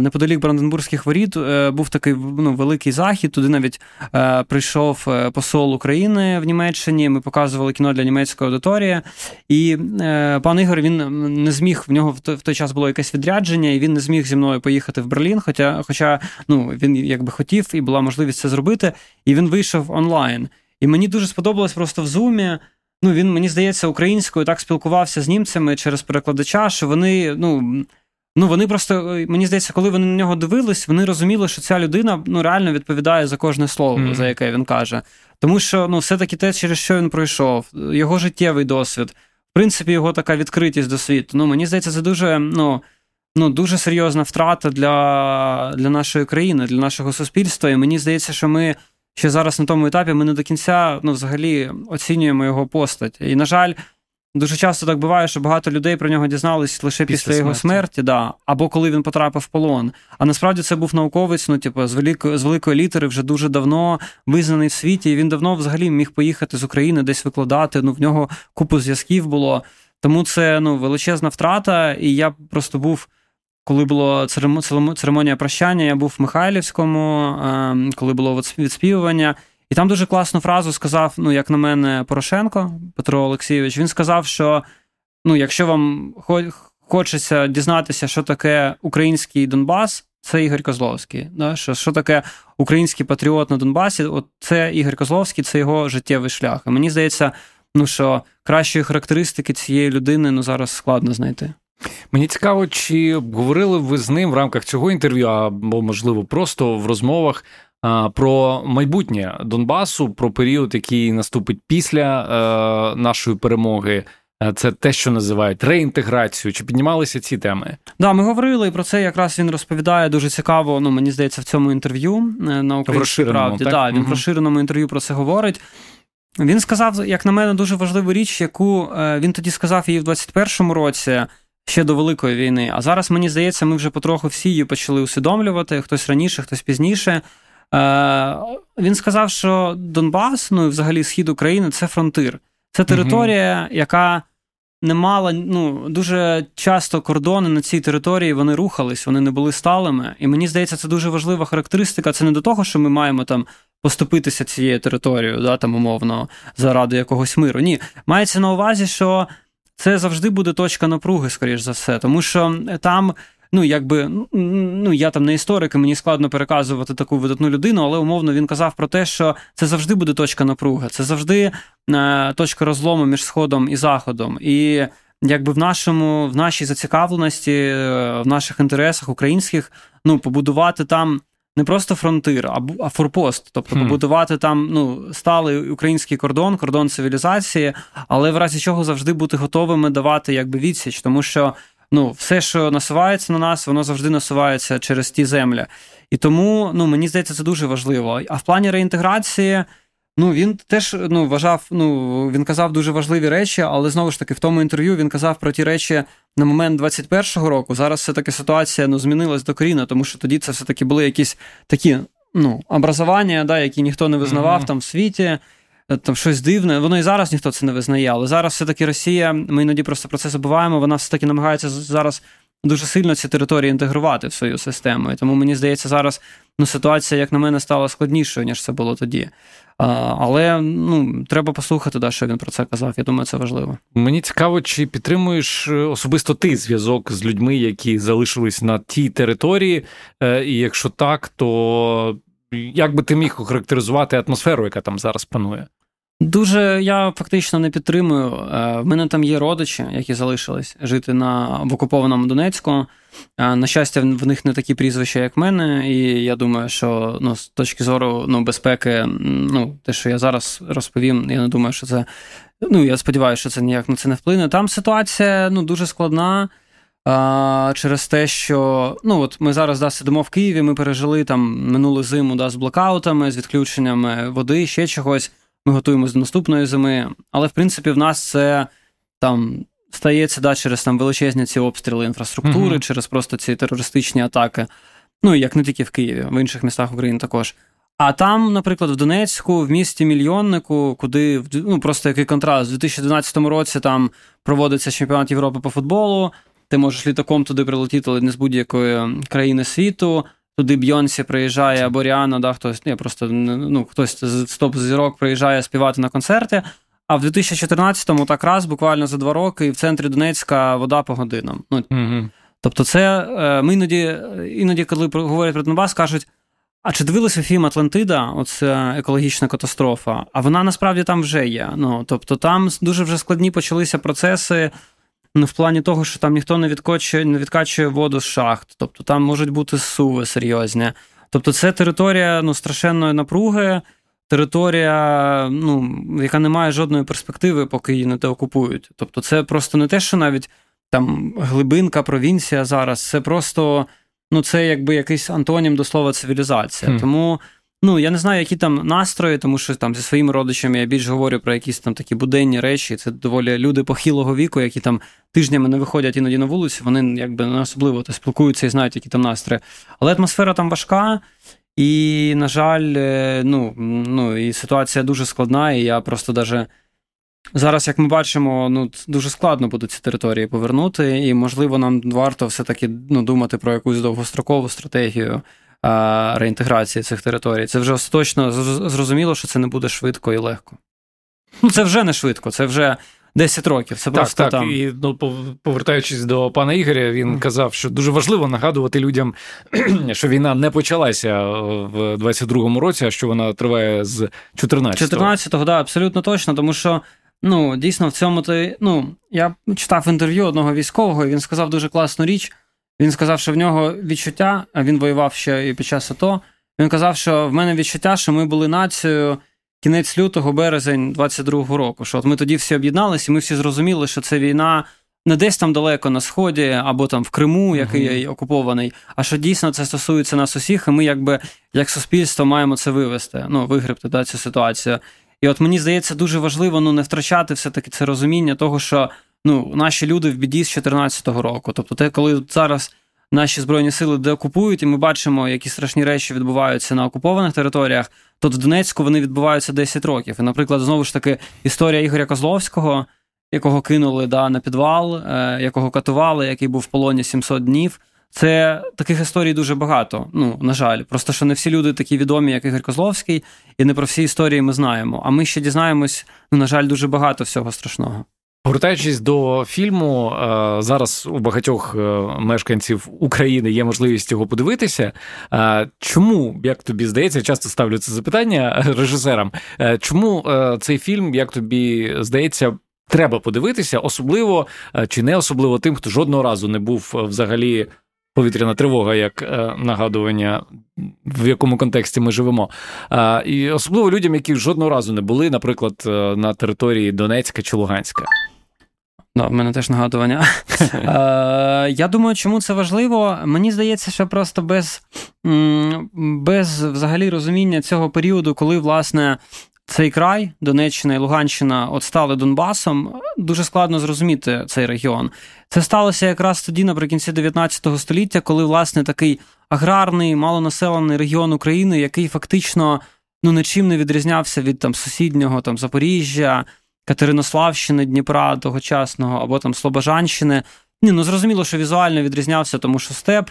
неподалік Бранденбурзьких воріт е, був такий ну, великий захід. Туди навіть е, прийшов е, посол України в Німеччині. Ми показували кіно для німецької аудиторії. І пан Ігор він не зміг в нього в той час було якесь відрядження, і він не зміг зі мною поїхати в Берлін. Хоча, хоча ну, він якби хотів і була можливість це зробити. І він вийшов онлайн. І мені дуже сподобалось просто в зумі. Ну, він мені здається українською так спілкувався з німцями через перекладача, що вони ну. Ну, вони просто, е, мені здається, коли вони на нього дивились, вони розуміли, що ця людина ну, реально відповідає за кожне слово, mm-hmm. за яке він каже. Тому що ну, все-таки те, через що він пройшов, його життєвий досвід, в принципі, його така відкритість до світу. Ну, Мені здається, це дуже ну, ну, дуже серйозна втрата для, для нашої країни, для нашого суспільства. І мені здається, що ми. Ще зараз на тому етапі ми не до кінця ну, взагалі оцінюємо його постать. І, на жаль, Дуже часто так буває, що багато людей про нього дізнались лише після, після його смерті, да, або коли він потрапив в полон. А насправді це був науковець, ну типу, з великої з великої літери вже дуже давно визнаний в світі. і Він давно взагалі міг поїхати з України десь викладати. Ну в нього купу зв'язків було. Тому це ну величезна втрата. І я просто був, коли було церемонія прощання, я був в Михайлівському, ем, коли було відспівування. І там дуже класну фразу сказав, ну, як на мене, Порошенко Петро Олексійович. Він сказав, що ну, якщо вам хочеться дізнатися, що таке український Донбас, це Ігор Козловський. Да? Що що таке український патріот на Донбасі? От це Ігор Козловський, це його життєвий шлях. І мені здається, ну що кращої характеристики цієї людини ну, зараз складно знайти. Мені цікаво, чи говорили ви з ним в рамках цього інтерв'ю, або, можливо, просто в розмовах про майбутнє Донбасу, про період, який наступить після е, нашої перемоги. Е, це те, що називають реінтеграцію. Чи піднімалися ці теми? Да, ми говорили і про це. Якраз він розповідає дуже цікаво. Ну мені здається, в цьому інтерв'ю е, на українській правді. Так? Да, Він угу. в розширеному інтерв'ю про це говорить. Він сказав, як на мене, дуже важливу річ, яку він тоді сказав її в 21-му році. Ще до Великої війни. А зараз мені здається, ми вже потроху всі її почали усвідомлювати, хтось раніше, хтось пізніше. Е, він сказав, що Донбас, ну і взагалі схід України це фронтир. Це територія, угу. яка не мала ну, дуже часто кордони на цій території вони рухались, вони не були сталими. І мені здається, це дуже важлива характеристика. Це не до того, що ми маємо там поступитися цією територією, да, там умовно, заради якогось миру. Ні, мається на увазі, що це завжди буде точка напруги, скоріш за все, тому що там ну якби ну я там не історик, і мені складно переказувати таку видатну людину, але умовно він казав про те, що це завжди буде точка напруги, це завжди е, точка розлому між сходом і заходом. І якби в нашому, в нашій зацікавленості, е, в наших інтересах українських, ну побудувати там. Не просто фронтир, а форпост, тобто побудувати там ну сталий український кордон, кордон цивілізації, але в разі чого завжди бути готовими давати якби відсіч, тому що ну, все, що насувається на нас, воно завжди насувається через ті землі. І тому ну, мені здається, це дуже важливо. А в плані реінтеграції. Ну, він теж ну, вважав, ну він казав дуже важливі речі, але знову ж таки, в тому інтерв'ю він казав про ті речі на момент 21-го року. Зараз все-таки ситуація ну, змінилась докорінно, тому що тоді це все-таки були якісь такі ну, образування, да, які ніхто не визнавав mm-hmm. там в світі. Там щось дивне. Воно і зараз ніхто це не визнає, але зараз все-таки Росія, ми іноді просто про це забуваємо. Вона все-таки намагається зараз дуже сильно ці території інтегрувати в свою систему. І тому мені здається, зараз ну, ситуація, як на мене, стала складнішою, ніж це було тоді. Але ну, треба послухати, да, що він про це казав. Я думаю, це важливо. Мені цікаво, чи підтримуєш е, особисто ти зв'язок з людьми, які залишились на тій території, е, і якщо так, то як би ти міг охарактеризувати атмосферу, яка там зараз панує? Дуже я фактично не підтримую. Е, в мене там є родичі, які залишились жити на в окупованому Донецьку. Е, на щастя, в них не такі прізвища, як в мене, і я думаю, що ну, з точки зору ну, безпеки, ну, те, що я зараз розповім, я не думаю, що це. Ну, я сподіваюся, що це ніяк на це не вплине. Там ситуація ну, дуже складна. А, Через те, що ну от ми зараз да, сидимо в Києві, ми пережили там минулу зиму да, з блокаутами, з відключеннями води, ще чогось. Ми готуємося до наступної зими. Але в принципі в нас це там стається да, через там величезні ці обстріли інфраструктури, uh-huh. через просто ці терористичні атаки. Ну як не тільки в Києві, в інших містах України також. А там, наприклад, в Донецьку, в місті мільйоннику, куди ну просто який контраст, у 2012 році там проводиться чемпіонат Європи по футболу. ти можеш літаком туди прилетіти, але не з будь-якої країни світу. Туди Бьонсі приїжджає або Ріана, да, хтось не просто ну, хтось з топ зірок приїжджає співати на концерти. А в 2014-му так раз, буквально за два роки, і в центрі Донецька вода по годинам. Ну, угу. Тобто, це е, ми іноді, іноді, коли говорять про Донбас, кажуть: а чи дивилися фільм Атлантида? Оце екологічна катастрофа? А вона насправді там вже є. Ну тобто, там дуже вже складні почалися процеси. Ну, в плані того, що там ніхто не відкачує, не відкачує воду з шахт, тобто там можуть бути суви серйозні. Тобто, це територія ну, страшенної напруги, територія, ну, яка не має жодної перспективи, поки її не деокупують. Тобто, це просто не те, що навіть там глибинка, провінція зараз, це просто ну, це якби якийсь антонім до слова цивілізація. Mm. Тому. Ну, я не знаю, які там настрої, тому що там зі своїми родичами я більш говорю про якісь там такі буденні речі. Це доволі люди похилого віку, які там тижнями не виходять іноді на вулицю, вони якби не особливо то спілкуються і знають, які там настрої. Але атмосфера там важка, і, на жаль, е, ну, ну і ситуація дуже складна, і я просто даже. Зараз, як ми бачимо, ну дуже складно буде ці території повернути, і можливо нам варто все-таки ну, думати про якусь довгострокову стратегію реінтеграції цих територій. Це вже остаточно зрозуміло, що це не буде швидко і легко. Ну, це вже не швидко, це вже 10 років. Це так, просто так. там. І ну, повертаючись до пана Ігоря, він mm. казав, що дуже важливо нагадувати людям, що війна не почалася в 22-му році, а що вона триває з 14-го. 14-го, да, абсолютно точно, тому що. Ну, дійсно, в цьому ти. Ну, я читав інтерв'ю одного військового, і він сказав дуже класну річ. Він сказав, що в нього відчуття, а він воював ще і під час АТО. Він казав, що в мене відчуття, що ми були нацією кінець лютого, березень 22-го року. Що от ми тоді всі об'єдналися, і ми всі зрозуміли, що це війна не десь там далеко на сході, або там в Криму, який є окупований, а що дійсно це стосується нас усіх, і ми, якби як суспільство, маємо це вивести, ну вигребти да, цю ситуацію. І от мені здається, дуже важливо ну не втрачати все-таки це розуміння того, що ну, наші люди в біді з 2014 року. Тобто, те, коли зараз наші збройні сили деокупують, і ми бачимо, які страшні речі відбуваються на окупованих територіях, то в Донецьку вони відбуваються 10 років. І, наприклад, знову ж таки, історія Ігоря Козловського, якого кинули да, на підвал, е, якого катували, який був в полоні 700 днів. Це таких історій дуже багато. Ну, на жаль, просто що не всі люди такі відомі, як Ігор Козловський, і не про всі історії ми знаємо. А ми ще дізнаємось, ну, на жаль, дуже багато всього страшного. Повертаючись до фільму, е, зараз у багатьох е, мешканців України є можливість його подивитися. Е, чому, як тобі здається, часто ставлю це запитання режисерам, чому цей фільм, як тобі здається, треба подивитися, особливо чи не особливо тим, хто жодного разу не був взагалі. Повітряна тривога, як нагадування, в якому контексті ми живемо. І особливо людям, які жодного разу не були, наприклад, на території Донецька чи Луганська. Да, в мене теж нагадування. Е, я думаю, чому це важливо. Мені здається, що просто без без взагалі розуміння цього періоду, коли, власне, цей край, Донеччина і Луганщина, от стали Донбасом, дуже складно зрозуміти цей регіон. Це сталося якраз тоді, наприкінці 19 століття, коли, власне, такий аграрний, малонаселений регіон України, який фактично ну, нічим не відрізнявся від там сусіднього там Запоріжжя. Катеринославщини, Дніпра тогочасного або там Слобожанщини. Ні, ну зрозуміло, що візуально відрізнявся, тому що степ,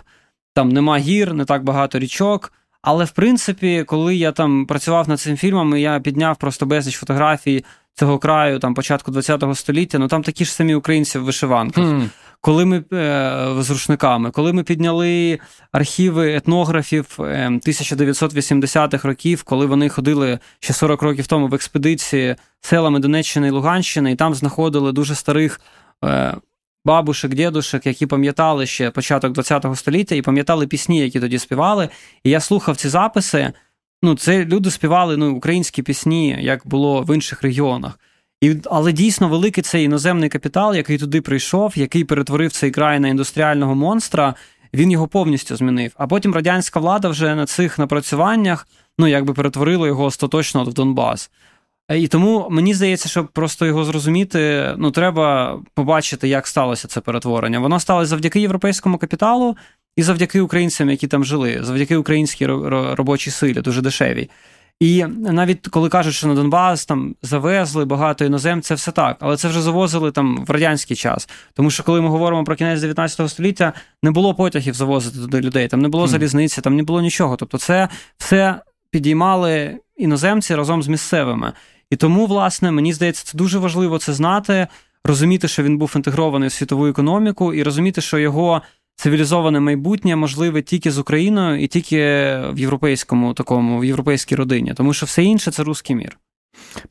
там нема гір, не так багато річок. Але в принципі, коли я там працював над цим фільмом, я підняв просто безліч фотографій цього краю, там початку ХХ століття, ну там такі ж самі українці в вишиванках. Mm коли ми е, з рушниками, коли ми підняли архіви етнографів 1980-х е, років, коли вони ходили ще 40 років тому в експедиції селами Донеччини і Луганщини, і там знаходили дуже старих. Е, бабушек, дідушек, які пам'ятали ще початок ХХ століття і пам'ятали пісні, які тоді співали. І я слухав ці записи. Ну, це люди співали ну, українські пісні, як було в інших регіонах. І, Але дійсно великий цей іноземний капітал, який туди прийшов, який перетворив цей край на індустріального монстра, він його повністю змінив. А потім радянська влада вже на цих напрацюваннях ну, якби перетворила його остаточно в Донбас. І тому мені здається, щоб просто його зрозуміти, ну треба побачити, як сталося це перетворення. Воно сталося завдяки європейському капіталу і завдяки українцям, які там жили, завдяки українській робочій силі, дуже дешевій. І навіть коли кажуть, що на Донбас там завезли багато іноземців, це все так, але це вже завозили там в радянський час. Тому що коли ми говоримо про кінець 19 століття, не було потягів завозити туди людей, там не було залізниці, там не було нічого. Тобто, це все підіймали іноземці разом з місцевими. І тому, власне, мені здається, це дуже важливо це знати, розуміти, що він був інтегрований в світову економіку, і розуміти, що його цивілізоване майбутнє можливе тільки з Україною і тільки в європейському такому, в європейській родині, тому що все інше це русський мір.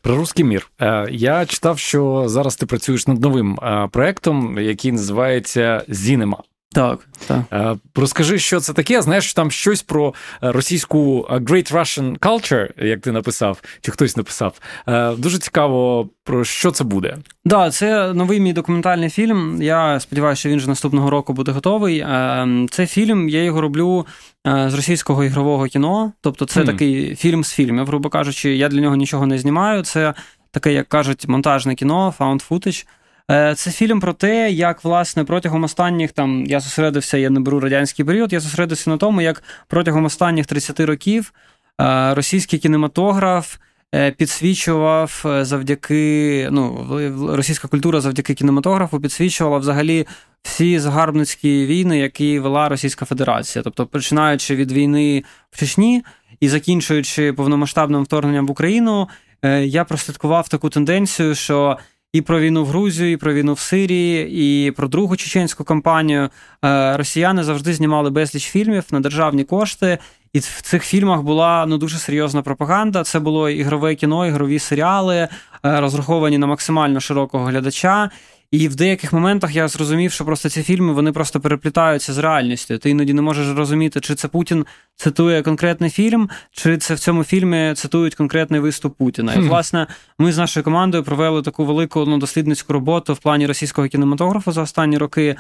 Про русський мір. Е, я читав, що зараз ти працюєш над новим е, проектом, який називається Зінема. Так, так. Е, розкажи, що це таке. Знаєш, там щось про е, російську е, Great Russian Culture, як ти написав, чи хтось написав. Дуже цікаво, про що це буде. Так, да, це новий мій документальний фільм. Я сподіваюся, що він вже наступного року буде готовий. Це фільм, я його роблю з російського ігрового кіно. Тобто, це mm. такий фільм з фільмів, грубо кажучи, я для нього нічого не знімаю. Це таке, як кажуть, монтажне кіно, found footage. Е, це фільм про те, як власне протягом останніх там я зосередився, я не беру радянський період. Я зосередився на тому, як протягом останніх 30 років е, російський кінематограф е, підсвічував завдяки ну, російська культура завдяки кінематографу підсвічувала взагалі всі загарбницькі війни, які вела Російська Федерація, тобто починаючи від війни в Чечні і закінчуючи повномасштабним вторгненням в Україну, я прослідкував таку тенденцію, що і про війну в Грузію, і про війну в Сирії, і про другу чеченську кампанію. Е, росіяни завжди знімали безліч фільмів на державні кошти. І в цих фільмах була ну дуже серйозна пропаганда. Це було ігрове кіно, ігрові серіали, е, розраховані на максимально широкого глядача. І в деяких моментах я зрозумів, що просто ці фільми вони просто переплітаються з реальністю. Ти іноді не можеш розуміти, чи це Путін цитує конкретний фільм, чи це в цьому фільмі цитують конкретний виступ Путіна. І власне ми з нашою командою провели таку велику ну, дослідницьку роботу в плані російського кінематографу за останні роки.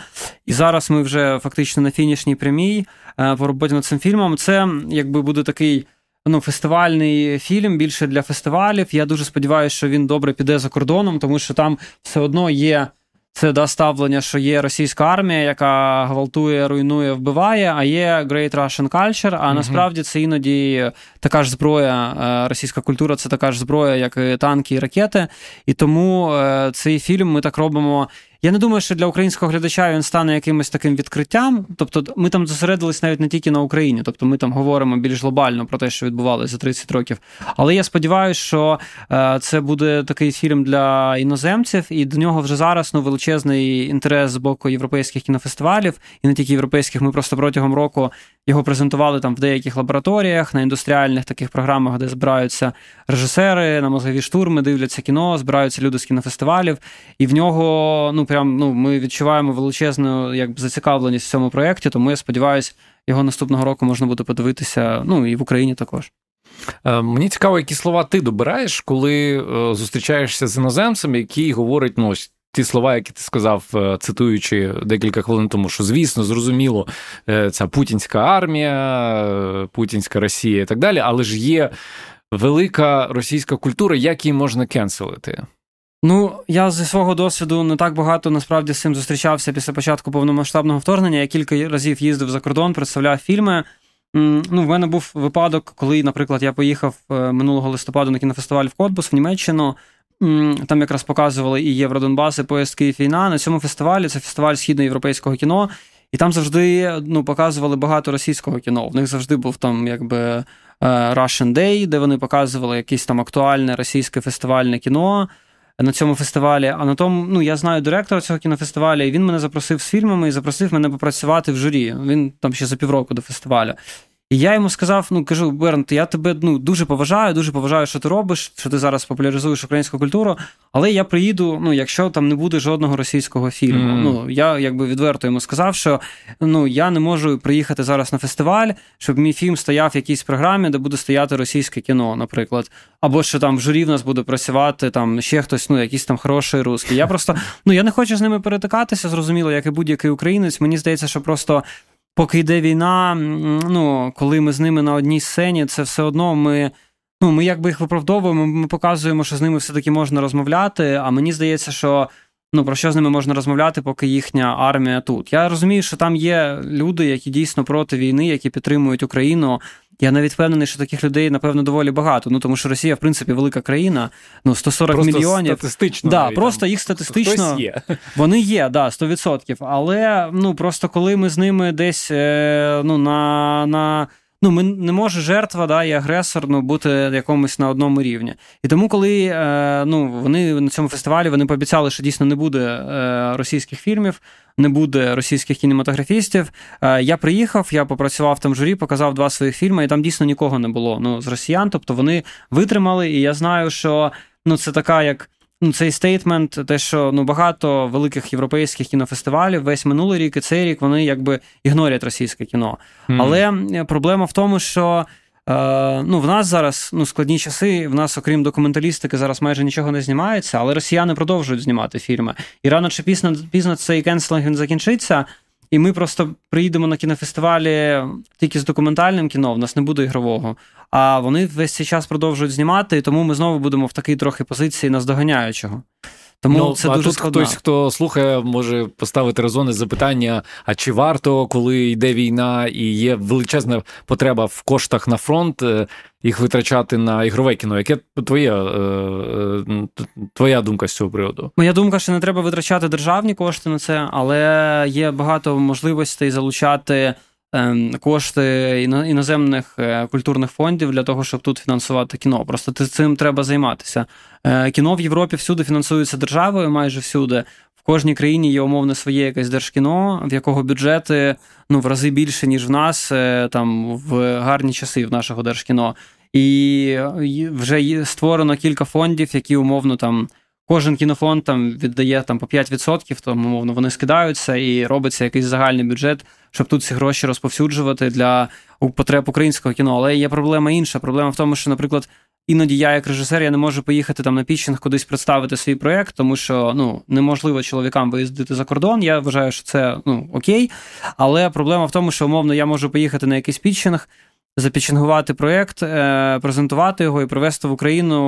І зараз ми вже фактично на фінішній прямій е, по роботі над цим фільмом. Це якби буде такий. Ну, фестивальний фільм більше для фестивалів. Я дуже сподіваюся, що він добре піде за кордоном, тому що там все одно є це да, ставлення, що є російська армія, яка гвалтує, руйнує, вбиває, а є Great Russian Culture, А mm насправді це іноді така ж зброя, е, російська культура це така ж зброя, як і танки і ракети. І тому е, цей фільм ми так робимо я не думаю, що для українського глядача він стане якимось таким відкриттям. Тобто, ми там зосередились навіть не тільки на Україні, тобто ми там говоримо більш глобально про те, що відбувалося за 30 років. Але я сподіваюся, що е, це буде такий фільм для іноземців, і до нього вже зараз ну, величезний інтерес з боку європейських кінофестивалів, і не тільки європейських. Ми просто протягом року його презентували там в деяких лабораторіях, на індустріальних таких програмах, де збираються режисери, на мозгові штурми, дивляться кіно, збираються люди з кінофестивалів, і в нього ну прям ну ми відчуваємо величезну як зацікавленість в цьому проєкті, тому я сподіваюся, його наступного року можна буде подивитися. Ну і в Україні також. Е, мені цікаво, які слова ти добираєш, коли е, зустрічаєшся з іноземцем, який говорить, ну ось ті слова, які ти сказав, е, цитуючи декілька хвилин тому, що звісно, зрозуміло, ця путінська армія, путінська Росія і так далі, але ж є велика російська культура, як її можна кенселити. Ну, я зі свого досвіду не так багато насправді з цим зустрічався після початку повномасштабного вторгнення. Я кілька разів їздив за кордон, представляв фільми. Ну, В мене був випадок, коли, наприклад, я поїхав е, минулого листопаду на кінофестиваль в Котбус в Німеччину. Там якраз показували і Євродонбас, і поїзд Київ війна. На цьому фестивалі це фестиваль східноєвропейського кіно, і там завжди ну, показували багато російського кіно. В них завжди був там якби е, Russian Day, де вони показували якесь там актуальне російське фестивальне кіно на цьому фестивалі. А на тому, ну я знаю директора цього кінофестивалю, і він мене запросив з фільмами і запросив мене попрацювати в журі. Він там ще за півроку до фестивалю. І я йому сказав: ну кажу, Бернт, я тебе ну дуже поважаю, дуже поважаю, що ти робиш, що ти зараз популяризуєш українську культуру. Але я приїду, ну якщо там не буде жодного російського фільму. Mm. Ну я якби відверто йому сказав, що ну я не можу приїхати зараз на фестиваль, щоб мій фільм стояв в якійсь програмі, де буде стояти російське кіно, наприклад. Або що там в журі в нас буде працювати там ще хтось, ну якийсь там хороший русський. Я просто ну я не хочу з ними перетикатися, зрозуміло, як і будь-який українець. Мені здається, що просто поки йде війна, ну коли ми з ними на одній сцені, це все одно ми. Ну, ми якби їх виправдовуємо, ми показуємо, що з ними все-таки можна розмовляти. А мені здається, що ну про що з ними можна розмовляти, поки їхня армія тут. Я розумію, що там є люди, які дійсно проти війни, які підтримують Україну, Я навіть впевнений, що таких людей, напевно, доволі багато. Ну тому що Росія, в принципі, велика країна, ну 140 просто мільйонів. Статистично. Да, навіть, просто там. їх статистично Хтось є. вони є, да, 100%. Але ну просто коли ми з ними десь е, ну, на. на Ну, ми не може жертва да, і агресор ну, бути якомусь на одному рівні. І тому, коли е, ну, вони на цьому фестивалі вони пообіцяли, що дійсно не буде е, російських фільмів, не буде російських кінематографістів. Е, я приїхав, я попрацював там в журі, показав два своїх фільми, і там дійсно нікого не було ну, з росіян. Тобто вони витримали, і я знаю, що ну, це така як. Ну, цей стейтмент, те, що ну багато великих європейських кінофестивалів, весь минулий рік і цей рік вони якби ігнорять російське кіно. Mm. Але проблема в тому, що е, ну, в нас зараз ну, складні часи, в нас, окрім документалістики, зараз майже нічого не знімається, але росіяни продовжують знімати фільми. І рано чи пізно пізно цей кенселинг він закінчиться. І ми просто приїдемо на кінофестивалі тільки з документальним кіно, в нас не буде ігрового. А вони весь цей час продовжують знімати, і тому ми знову будемо в такій трохи позиції наздоганяючого. Тому ну, це а дуже тут складно. хтось, хто слухає, може поставити резонне запитання: а чи варто, коли йде війна і є величезна потреба в коштах на фронт, е, їх витрачати на ігрове кіно? Яке твоя, е, е, твоя думка з цього приводу? Моя думка, що не треба витрачати державні кошти на це, але є багато можливостей залучати. Ем, кошти іноземних е, культурних фондів для того, щоб тут фінансувати кіно. Просто цим треба займатися. Е, кіно в Європі всюди фінансується державою, майже всюди. В кожній країні є умовне своє якесь держкіно, в якого бюджети ну в рази більше ніж в нас, е, там в гарні часи в нашого держкіно. І вже створено кілька фондів, які умовно там. Кожен кінофонд там віддає там по 5%, то умовно вони скидаються і робиться якийсь загальний бюджет, щоб тут ці гроші розповсюджувати для потреб українського кіно. Але є проблема інша. Проблема в тому, що, наприклад, іноді я, як режисер, я не можу поїхати там на пітчинг кудись представити свій проєкт, тому що ну неможливо чоловікам виїздити за кордон. Я вважаю, що це ну окей. Але проблема в тому, що умовно я можу поїхати на якийсь пітчинг, запічингувати проєкт, е, презентувати його і привезти в Україну,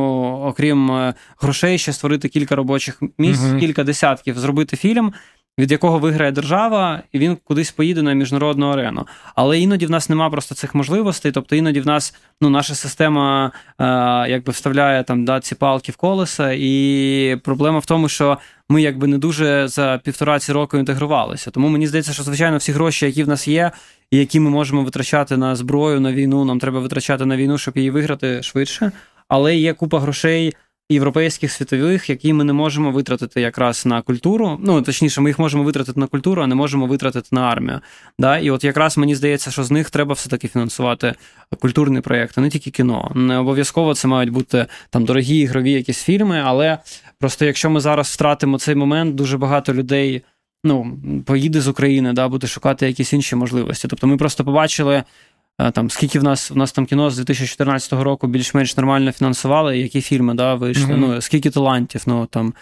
окрім е, грошей, ще створити кілька робочих місць, uh кілька десятків, зробити фільм. Від якого виграє держава, і він кудись поїде на міжнародну арену. Але іноді в нас нема просто цих можливостей. Тобто іноді в нас ну, наша система е, якби вставляє там да, ці палки в колеса, і проблема в тому, що ми якби не дуже за півтора ці року інтегрувалися. Тому мені здається, що звичайно всі гроші, які в нас є, які ми можемо витрачати на зброю, на війну, нам треба витрачати на війну, щоб її виграти швидше. Але є купа грошей. Європейських світових, які ми не можемо витратити якраз на культуру. Ну точніше, ми їх можемо витратити на культуру, а не можемо витратити на армію. Да? І от якраз мені здається, що з них треба все-таки фінансувати культурний проєкт, а не тільки кіно. Не обов'язково це мають бути там дорогі ігрові якісь фільми, але просто якщо ми зараз втратимо цей момент, дуже багато людей ну, поїде з України, да, буде шукати якісь інші можливості. Тобто ми просто побачили. Е, там скільки в нас в нас там кіно з 2014 року більш-менш нормально фінансували, які фільми да, вийшли. Mm-hmm. Ну скільки талантів, ну там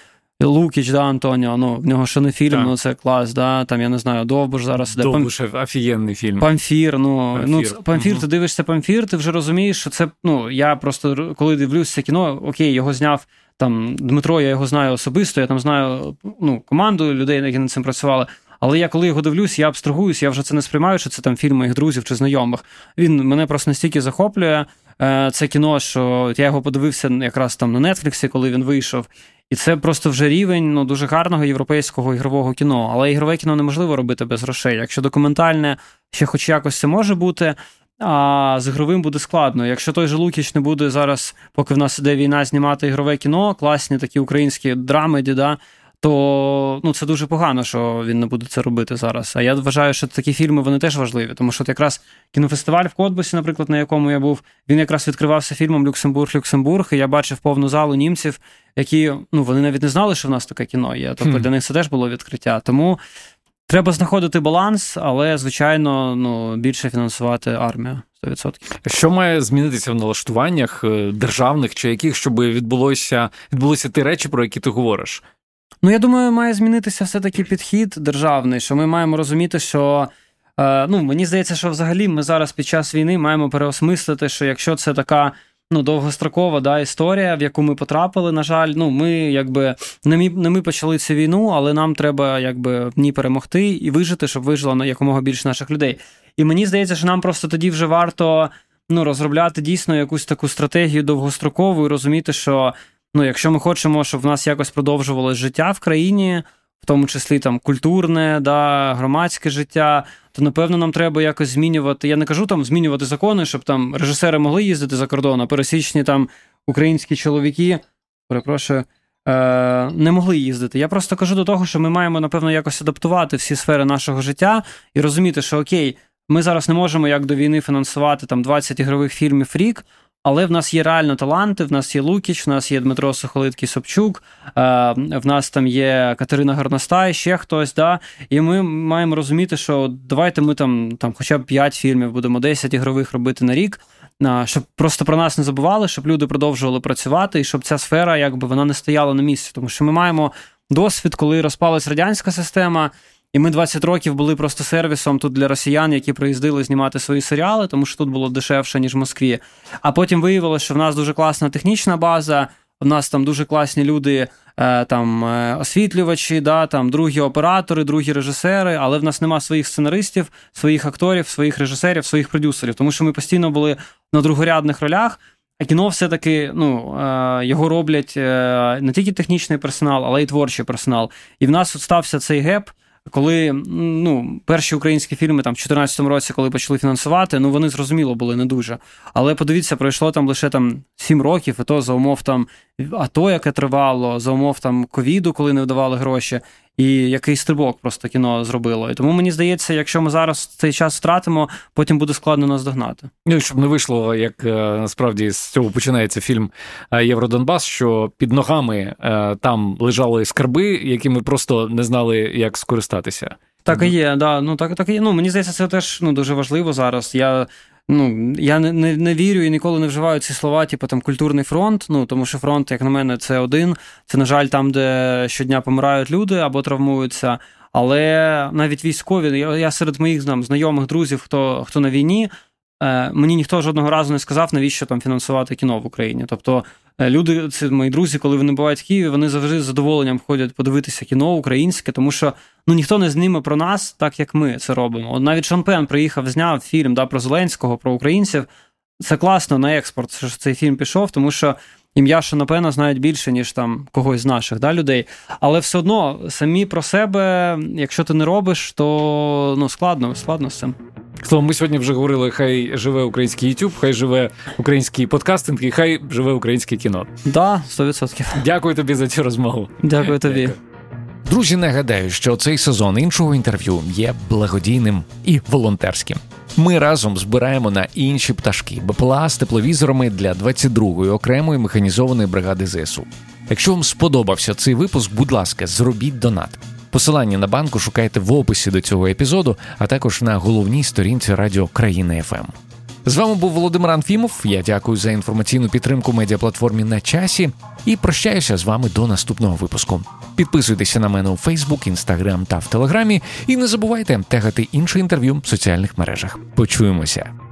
Лукіч, да, Антоніо, ну в нього ще не фільм, так. ну це клас, да, там я не знаю, Довбуш зараз іде. Довбуш Пам... офігенний фільм. Памфір. Ну Памфір, ну Памфір, mm-hmm. ти дивишся Памфір, ти вже розумієш, що це. Ну я просто коли дивлюся кіно, окей, його зняв. Там Дмитро, я його знаю особисто, я там знаю ну, команду людей, які над цим працювали. Але я коли його дивлюсь, я абстрагуюсь, я вже це не сприймаю, що це там фільм моїх друзів чи знайомих. Він мене просто настільки захоплює. Е, це кіно, що я його подивився якраз там на Нетфліксі, коли він вийшов. І це просто вже рівень ну, дуже гарного європейського ігрового кіно. Але ігрове кіно неможливо робити без грошей. Якщо документальне ще хоч якось це може бути, а з ігровим буде складно. Якщо той же Лукіч не буде зараз, поки в нас іде війна, знімати ігрове кіно, класні такі українські драми, да, то ну, це дуже погано, що він не буде це робити зараз. А я вважаю, що такі фільми вони теж важливі, тому що от якраз кінофестиваль в Котбусі, наприклад, на якому я був, він якраз відкривався фільмом Люксембург-Люксембург, і я бачив повну залу німців, які ну вони навіть не знали, що в нас таке кіно є. Тобто для них це теж було відкриття. Тому треба знаходити баланс, але звичайно ну, більше фінансувати армію. 100%. Що має змінитися в налаштуваннях е, державних чи яких, щоб відбулося відбулися ті речі, про які ти говориш? Ну, я думаю, має змінитися все-таки підхід державний, що ми маємо розуміти, що. Е, ну, Мені здається, що взагалі ми зараз під час війни маємо переосмислити, що якщо це така ну, довгострокова да, історія, в яку ми потрапили, на жаль, ну, ми якби не ми, не ми почали цю війну, але нам треба якби в ній перемогти і вижити, щоб вижило якомога більше наших людей. І мені здається, що нам просто тоді вже варто ну, розробляти дійсно якусь таку стратегію довгострокову і розуміти, що ну, якщо ми хочемо, щоб в нас якось продовжувалось життя в країні, в тому числі там культурне, да, громадське життя, то напевно нам треба якось змінювати. Я не кажу там змінювати закони, щоб там режисери могли їздити за кордон, а пересічні там українські чоловіки, перепрошую. Е, не могли їздити. Я просто кажу до того, що ми маємо, напевно, якось адаптувати всі сфери нашого життя і розуміти, що окей, ми зараз не можемо як до війни фінансувати там 20 ігрових фільмів рік, але в нас є реально таланти. В нас є Лукіч, в нас є Дмитро Сухолиткий Собчук, е, в нас там є Катерина Гарностай, ще хтось. да, І ми маємо розуміти, що давайте ми там, там хоча б 5 фільмів будемо 10 ігрових робити на рік щоб просто про нас не забували, щоб люди продовжували працювати, і щоб ця сфера якби вона не стояла на місці. Тому що ми маємо досвід, коли розпалась радянська система. І ми 20 років були просто сервісом тут для росіян, які приїздили знімати свої серіали, тому що тут було дешевше, ніж в Москві. А потім виявилося, що в нас дуже класна технічна база, в нас там дуже класні люди, е, там е, освітлювачі, да, там другі оператори, другі режисери, але в нас нема своїх сценаристів, своїх акторів, своїх режисерів, своїх продюсерів, тому що ми постійно були на другорядних ролях. А кіно все-таки ну, е, його роблять не тільки технічний персонал, але й творчий персонал. І в нас от стався цей геп коли ну, перші українські фільми там в 2014 році, коли почали фінансувати, ну вони зрозуміло були не дуже. Але подивіться, пройшло там лише там 7 років, і то за умов там АТО, яке тривало, за умов там ковіду, коли не вдавали гроші і який стрибок просто кіно зробило. І тому мені здається, якщо ми зараз цей час втратимо, потім буде складно нас догнати. Ну, щоб не вийшло, як е, насправді з цього починається фільм е, Євродонбас, що під ногами е, там лежали скарби, які ми просто не знали, як скористатися. Так і є, да. Ну так так і є. Ну мені здається, це теж ну дуже важливо зараз. Я ну я не не, не вірю і ніколи не вживаю ці слова, типу там культурний фронт. Ну тому що фронт, як на мене, це один. Це, на жаль, там, де щодня помирають люди або травмуються. Але навіть військові, я, я серед моїх знайомих друзів, хто хто на війні, е, мені ніхто жодного разу не сказав, навіщо там фінансувати кіно в Україні. Тобто люди, це мої друзі, коли вони бувають в Києві, вони завжди з задоволенням ходять подивитися кіно українське, тому що ну ніхто не зніме про нас, так як ми це робимо. От навіть Шон приїхав, зняв фільм да, про Зеленського, про українців. Це класно на експорт, що цей фільм пішов, тому що ім'я Шона знають більше, ніж там когось з наших да, людей. Але все одно самі про себе, якщо ти не робиш, то ну складно, складно з цим. Словом, ми сьогодні вже говорили: хай живе український YouTube, хай живе український подкастинг і хай живе українське кіно. Да, 100%. Дякую тобі за цю розмову. Дякую тобі. Дякую. Друзі, нагадаю, що цей сезон іншого інтерв'ю є благодійним і волонтерським. Ми разом збираємо на інші пташки БПЛА з тепловізорами для 22-ї окремої механізованої бригади ЗСУ. Якщо вам сподобався цей випуск, будь ласка, зробіть донат. Посилання на банку шукайте в описі до цього епізоду, а також на головній сторінці Радіо Країна ФМ. З вами був Володимир Анфімов. Я дякую за інформаційну підтримку медіаплатформі на часі і прощаюся з вами до наступного випуску. Підписуйтеся на мене у Фейсбук, Інстаграм та в Телеграмі. І не забувайте тегати наше інтерв'ю в соціальних мережах. Почуємося.